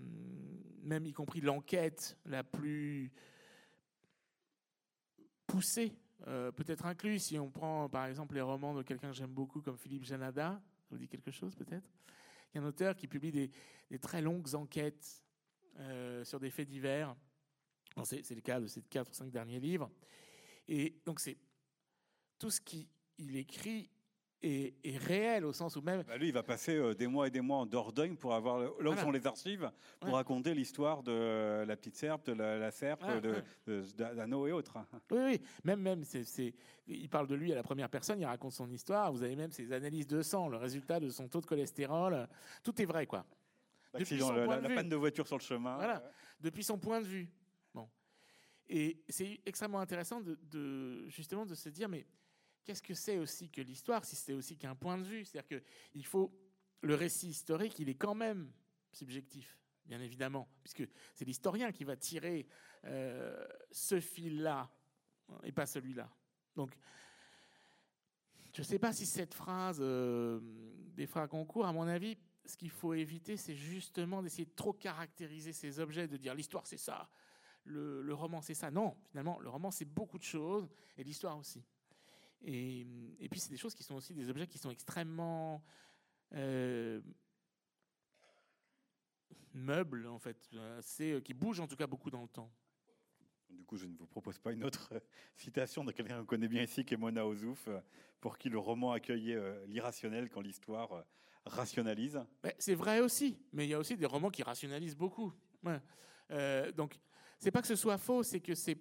même y compris l'enquête la plus poussée, euh, peut être inclus. Si on prend par exemple les romans de quelqu'un que j'aime beaucoup comme Philippe Janada, ça vous dit quelque chose peut-être? Il y a un auteur qui publie des, très longues enquêtes sur des faits divers c'est le cas de ces quatre ou cinq derniers livres. Et donc, c'est tout ce qu'il écrit est, réel au sens où même. Bah, lui, il va passer euh, des mois et des mois en Dordogne pour avoir là où sont les archives pour raconter l'histoire de la petite serpe, de la, la serpe, d'Anneau et autres. Oui, oui. Même, même, c'est, il parle de lui à la première personne, il raconte son histoire. Vous avez même ses analyses de sang, le résultat de son taux de cholestérol. Tout est vrai, quoi. Depuis son la, point de la panne de voiture sur le chemin. Voilà. Depuis son point de vue. Et c'est extrêmement intéressant de, justement de se dire, mais qu'est-ce que c'est aussi que l'histoire, si c'est aussi qu'un point de vue? C'est-à-dire qu'il faut le récit historique, il est quand même subjectif, bien évidemment, puisque c'est l'historien qui va tirer euh, ce fil-là et pas celui-là. Donc, je ne sais pas si cette phrase euh, des frères Concours, à mon avis, ce qu'il faut éviter, c'est justement d'essayer de trop caractériser ces objets, de dire l'histoire c'est ça, le, roman c'est ça. Non, finalement, le roman c'est beaucoup de choses et l'histoire aussi. Et, puis c'est des choses qui sont aussi des objets qui sont extrêmement euh, meubles en fait, c'est qui bougent en tout cas beaucoup dans le temps. Du coup, je ne vous propose pas une autre citation de quelqu'un qu'on connaît bien ici, qui est Mona Ozouf, pour qui le roman accueillait l'irrationnel quand l'histoire rationalise. C'est vrai aussi, mais il y a aussi des romans qui rationalisent beaucoup. Euh, donc, c'est pas que ce soit faux, c'est que c'est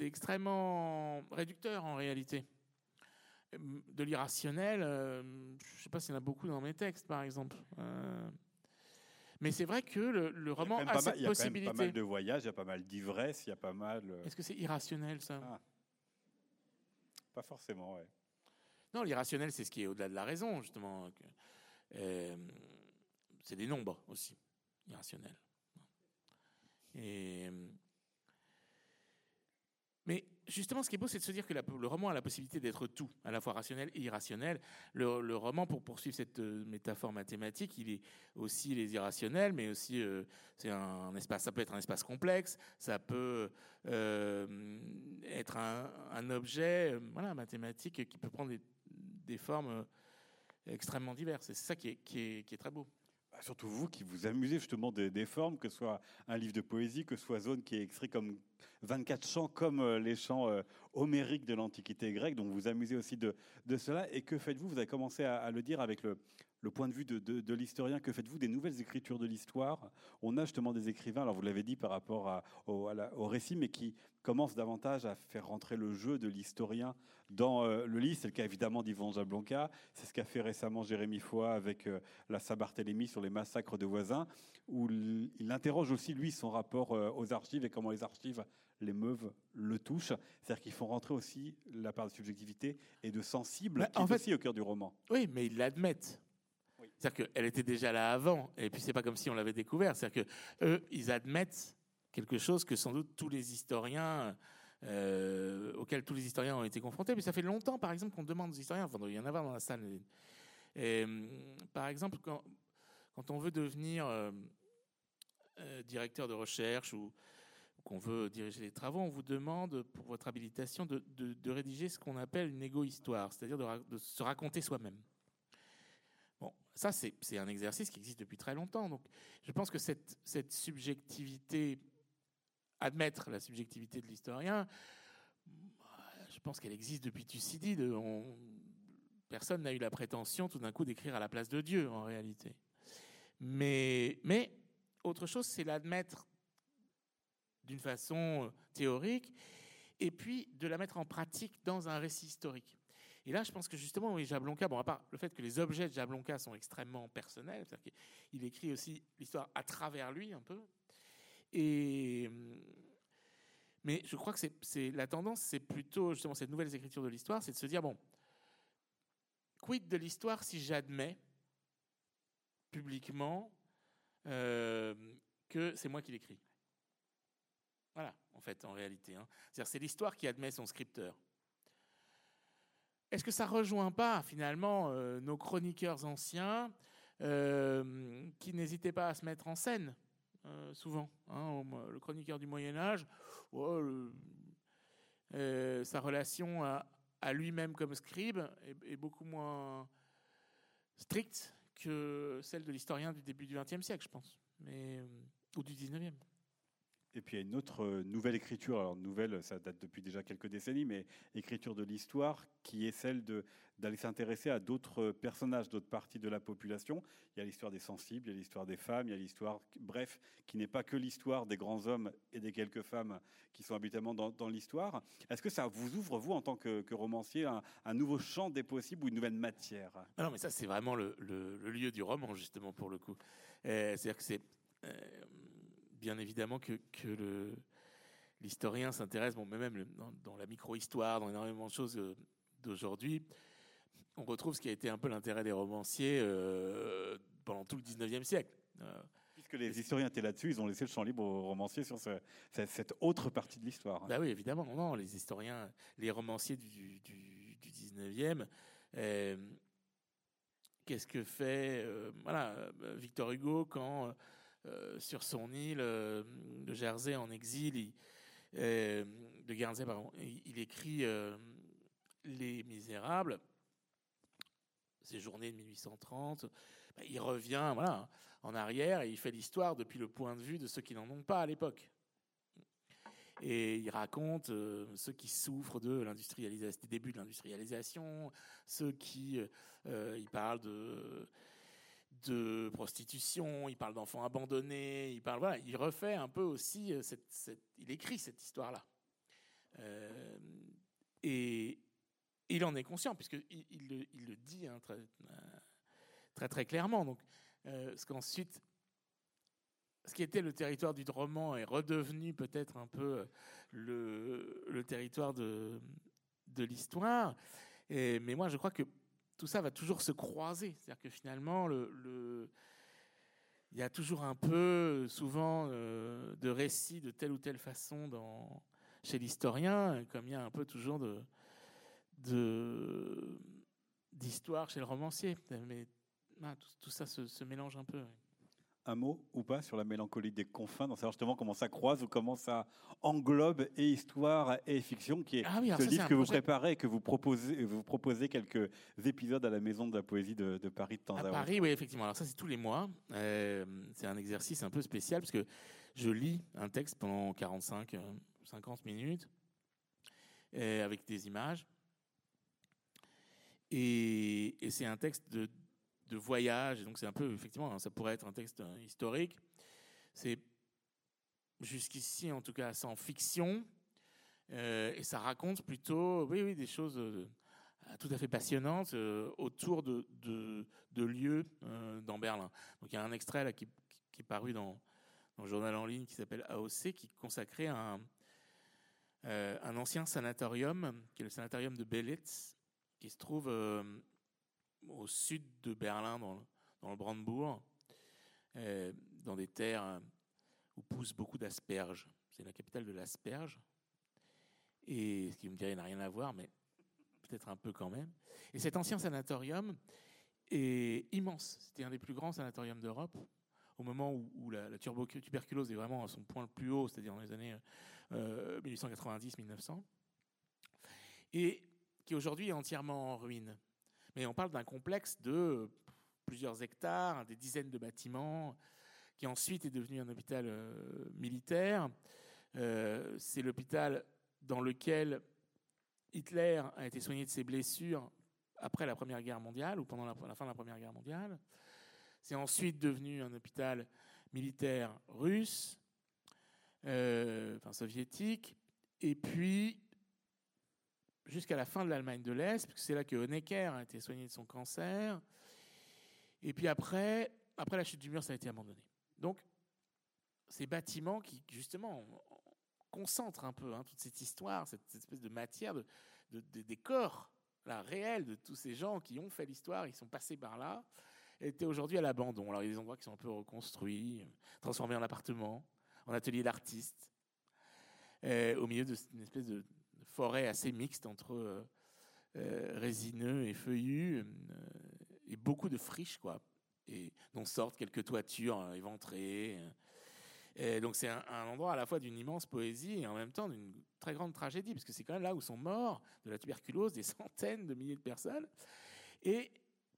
extrêmement réducteur en réalité. De l'irrationnel, euh, je ne sais pas s'il y en a beaucoup dans mes textes, par exemple. Euh, mais c'est vrai que le, roman a, cette possibilité. Il y a pas mal de voyages, il y a pas mal d'ivresse, il y a pas mal. Est-ce que c'est irrationnel ça? Ah. Pas forcément, ouais. Non, l'irrationnel, c'est ce qui est au-delà de la raison, justement. c'est des nombres aussi, irrationnels. Et, mais justement, ce qui est beau, c'est de se dire que le roman a la possibilité d'être tout, à la fois rationnel et irrationnel. Le, roman, pour poursuivre cette euh, métaphore mathématique, il est aussi les irrationnels, mais aussi euh, c'est un, espace. Ça peut être un espace complexe, ça peut euh, être un, objet, voilà, mathématique qui peut prendre des, formes extrêmement diverses. Et c'est ça qui est, qui est très beau. Bah, surtout vous qui vous amusez justement des, formes, que ce soit un livre de poésie, que ce soit Zone qui est écrit comme 24 chants comme euh, les chants euh, homériques de l'Antiquité grecque, donc vous amusez aussi de, cela. Et que faites-vous? Vous avez commencé à, le dire avec le, point de vue de, l'historien. Que faites-vous des nouvelles écritures de l'histoire? On a justement des écrivains, alors vous l'avez dit par rapport au, récit, mais qui commencent davantage à faire rentrer le jeu de l'historien dans euh, le livre. C'est le cas évidemment d'Yvan Jablonka. C'est ce qu'a fait récemment Jérémy Foy avec la Saint-Barthélemy sur les massacres de voisins, où il interroge aussi, lui, son rapport aux archives et comment les archives les meufs le touchent. C'est-à-dire qu'ils font rentrer aussi la part de subjectivité et de sensible qui en est fait, aussi au cœur du roman. Oui, mais ils l'admettent. C'est-à-dire qu'elle était déjà là avant, et puis c'est pas comme si on l'avait découvert. C'est-à-dire que eux, ils admettent quelque chose que sans doute tous les historiens, euh, auxquels tous les historiens ont été confrontés. Mais ça fait longtemps, par exemple, qu'on demande aux historiens, il y en a dans la salle. Et, par exemple, quand, quand on veut devenir euh, euh, directeur de recherche ou qu'on veut diriger les travaux, on vous demande pour votre habilitation de, rédiger ce qu'on appelle une égo-histoire, c'est-à-dire de, se raconter soi-même. Ça c'est un exercice qui existe depuis très longtemps. Je pense que cette, subjectivité, admettre la subjectivité de l'historien, je pense qu'elle existe depuis Thucydide. On, personne n'a eu la prétention tout d'un coup d'écrire à la place de Dieu en réalité. Mais, mais autre chose, c'est l'admettre d'une façon euh, théorique, et puis de la mettre en pratique dans un récit historique. Et là, je pense que justement, oui, Jablonka, bon, à part le fait que les objets de Jablonka sont extrêmement personnels, c'est-à-dire qu'il écrit aussi l'histoire à travers lui un peu. Mais je crois que c'est la tendance, c'est plutôt justement cette nouvelle écriture de l'histoire, c'est de se dire bon, quid de l'histoire si j'admets publiquement euh, que c'est moi qui l'écris? Voilà, en fait, en réalité. Hein. C'est-à-dire, c'est l'histoire qui admet son scripteur. Est-ce que ça rejoint pas finalement euh, nos chroniqueurs anciens euh, qui n'hésitaient pas à se mettre en scène euh, souvent hein, Le chroniqueur du Moyen Âge, sa relation à, lui-même comme scribe est, beaucoup moins stricte que celle de l'historien du début du XXe siècle, je pense, ou du XIXe. Et puis il y a une autre euh, nouvelle écriture, alors nouvelle, ça date depuis déjà quelques décennies, mais écriture de l'histoire, qui est celle d'aller s'intéresser à d'autres personnages, d'autres parties de la population. Il y a l'histoire des sensibles, il y a l'histoire des femmes, il y a l'histoire, bref, qui n'est pas que l'histoire des grands hommes et des quelques femmes qui sont habituellement dans, l'histoire. Est-ce que ça vous ouvre, vous, en tant que, romancier, un, nouveau champ des possibles ou une nouvelle matière? Ah Non, mais ça, c'est vraiment le, lieu du roman, justement, pour le coup. Euh, c'est-à-dire que c'est... Euh, bien évidemment que, que l'historien s'intéresse, bon, même dans, la micro-histoire, dans énormément de choses euh, d'aujourd'hui, on retrouve ce qui a été un peu l'intérêt des romanciers euh, pendant tout le 19e siècle. Euh, Puisque les historiens étaient là-dessus, ils ont laissé le champ libre aux romanciers sur cette autre partie de l'histoire. Bah oui, évidemment. Non, les historiens, les romanciers du, du, du 19e, qu'est-ce que fait voilà, Victor Hugo quand euh, sur son île euh, de Jersey en exil, il, euh, de Guernsey, pardon, il, écrit Les Misérables, ces journées de 1830. Ben, il revient en arrière et il fait l'histoire depuis le point de vue de ceux qui n'en ont pas à l'époque. Et il raconte ceux qui souffrent de l'industrialisation, des débuts de l'industrialisation, ceux qui, il parle de de prostitution, il parle d'enfants abandonnés, il parle voilà, il refait un peu aussi cette, il écrit cette histoire là. et il en est conscient puisque il, le, dit hein, très, très, très clairement. Donc, ce qu'ensuite ce qui était le territoire du roman est redevenu peut-être un peu le, le territoire de, de l'histoire. Mais moi, je crois que tout ça va toujours se croiser. C'est-à-dire que finalement, le, le, il y a toujours un peu, souvent, euh, de récits de telle ou telle façon dans, chez l'historien, comme il y a un peu toujours de, d'histoire chez le romancier. Mais ah, tout, ça se mélange un peu un mot ou pas sur la mélancolie des confins, dans savoir justement comment ça croise ou comment ça englobe et histoire et fiction, qui est ah ce livre que vous préparez et que vous proposez, vous proposez quelques épisodes à la Maison de la Poésie de, Paris de temps à, à Paris, oui, effectivement. Alors ça, c'est tous les mois. Euh, c'est un exercice un peu spécial parce que je lis un texte pendant 45, 50 euh, minutes euh, avec des images. Et, et c'est un texte de de voyage. donc c'est un peu, effectivement, ça pourrait être un texte euh, historique. C'est jusqu'ici, en tout cas, sans fiction. Euh, et ça raconte plutôt, oui, oui, des choses euh, tout à fait passionnantes autour de, de, lieux dans Berlin. Donc il y a un extrait là, qui, qui est paru dans, dans, le journal en ligne qui s'appelle AOC, qui à un, un, ancien sanatorium, qui est le sanatorium de Belitz, qui se trouve au sud de Berlin, dans le, dans Brandebourg, euh, dans des terres où poussent beaucoup d'asperges. C'est la capitale de l'asperge. Et ce qui me dirait n'a rien à voir, mais peut-être un peu quand même. Et cet ancien sanatorium est immense. C'était un des plus grands sanatoriums d'Europe. Au moment où, la, tuberculose est vraiment à son point le plus haut, c'est-à-dire dans les années 1890-1900, euh, et qui aujourd'hui est entièrement en ruine. Mais on parle d'un complexe de plusieurs hectares, des dizaines de bâtiments, qui ensuite est devenu un hôpital euh, militaire. Euh, c'est l'hôpital dans lequel Hitler a été soigné de ses blessures après la Première Guerre mondiale ou pendant la, fin de la Première Guerre mondiale. C'est ensuite devenu un hôpital militaire russe, euh, enfin soviétique, et puis jusqu'à la fin de l'Allemagne de l'Est, puisque c'est là que Honecker a été soigné de son cancer. Et puis après, après la chute du mur, ça a été abandonné. Donc, ces bâtiments qui, justement, concentrent un peu hein, toute cette histoire, cette, espèce de matière, de, des corps réels de tous ces gens qui ont fait l'histoire, ils sont passés par là, étaient aujourd'hui à l'abandon. Alors, il y a des endroits qui sont un peu reconstruits, transformés en appartements, en ateliers d'artistes, euh, au milieu d'une espèce de, forêt assez mixte entre euh, euh, résineux et feuillus, euh, et beaucoup de friches, quoi, et dont sortent quelques toitures éventrées. Et donc c'est un, endroit à la fois d'une immense poésie et en même temps d'une très grande tragédie, parce que c'est quand même là où sont morts de la tuberculose des centaines de milliers de personnes. Et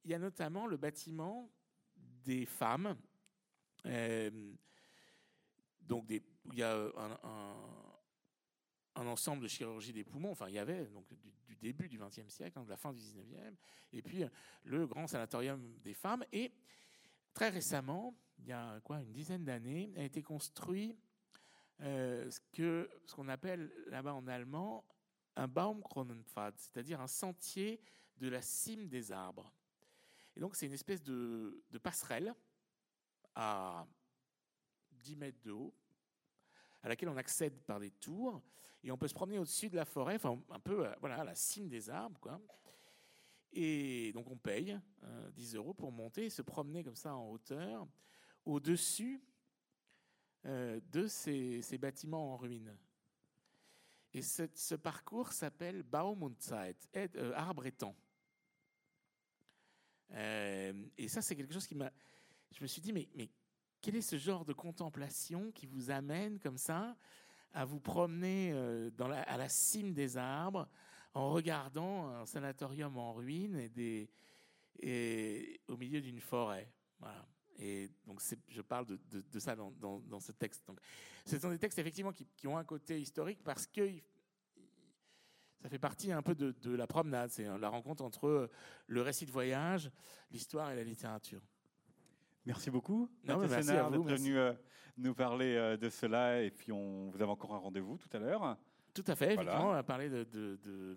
il y a notamment le bâtiment des femmes. donc des, il y a un ensemble de chirurgie des poumons, enfin il y avait donc du, début du XXe siècle, hein, de la fin du XIXe, et puis euh, le grand sanatorium des femmes. Et très récemment, il y a quoi, une dizaine d'années, a été construit euh, ce que ce qu'on appelle là-bas en allemand un Baumkronenpfad, c'est-à-dire un sentier de la cime des arbres. Et donc c'est une espèce de, de passerelle à 10 mètres de haut, à laquelle on accède par des tours et on peut se promener au-dessus de la forêt, enfin un peu euh, voilà, à la cime des arbres. Quoi. Et donc on paye 10 euh, euros pour monter et se promener comme ça en hauteur, au-dessus euh, de ces, bâtiments en ruine. Et ce, parcours s'appelle Baum Zeit, arbre et temps. et ça, c'est quelque chose qui m'a. Je me suis dit, mais, mais quel est ce genre de contemplation qui vous amène comme ça à vous promener euh, à la cime des arbres en regardant un sanatorium en ruine et, au milieu d'une forêt. Et donc je parle de, ça dans, ce texte. Donc, ce sont des textes effectivement qui, ont un côté historique parce que ça fait partie un peu de, de la promenade. C'est la rencontre entre le récit de voyage, l'histoire et la littérature. Merci beaucoup. Non, merci à vous. d'être venu euh, nous parler euh, de cela. Et puis, on, vous avez encore un rendez-vous tout à l'heure. Tout à fait. Voilà. On va parler de, de, de,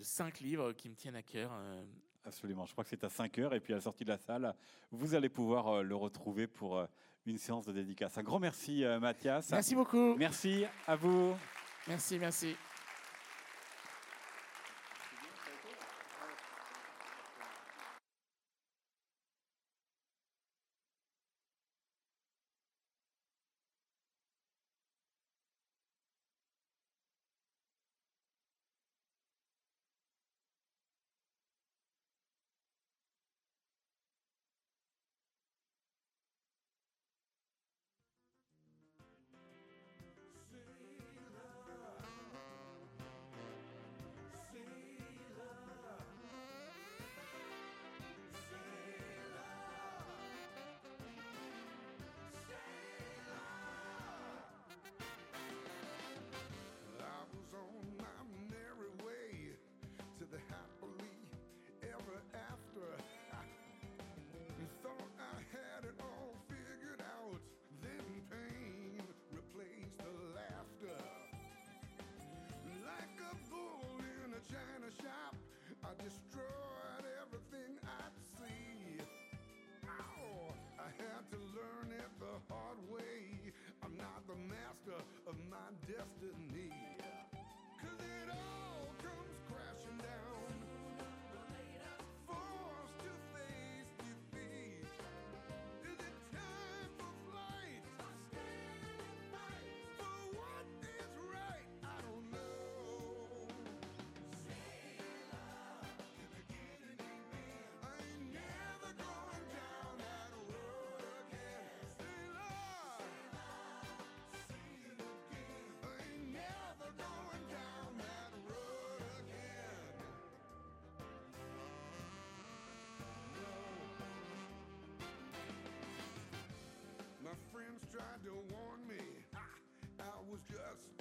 cinq livres qui me tiennent à cœur. Euh. Absolument. Je crois que c'est à 5 heures. Et puis, à la sortie de la salle, vous allez pouvoir le retrouver pour une séance de dédicace. Un grand merci, Mathias. Merci beaucoup. Merci à vous. Merci, merci. Tried to warn me. I, was just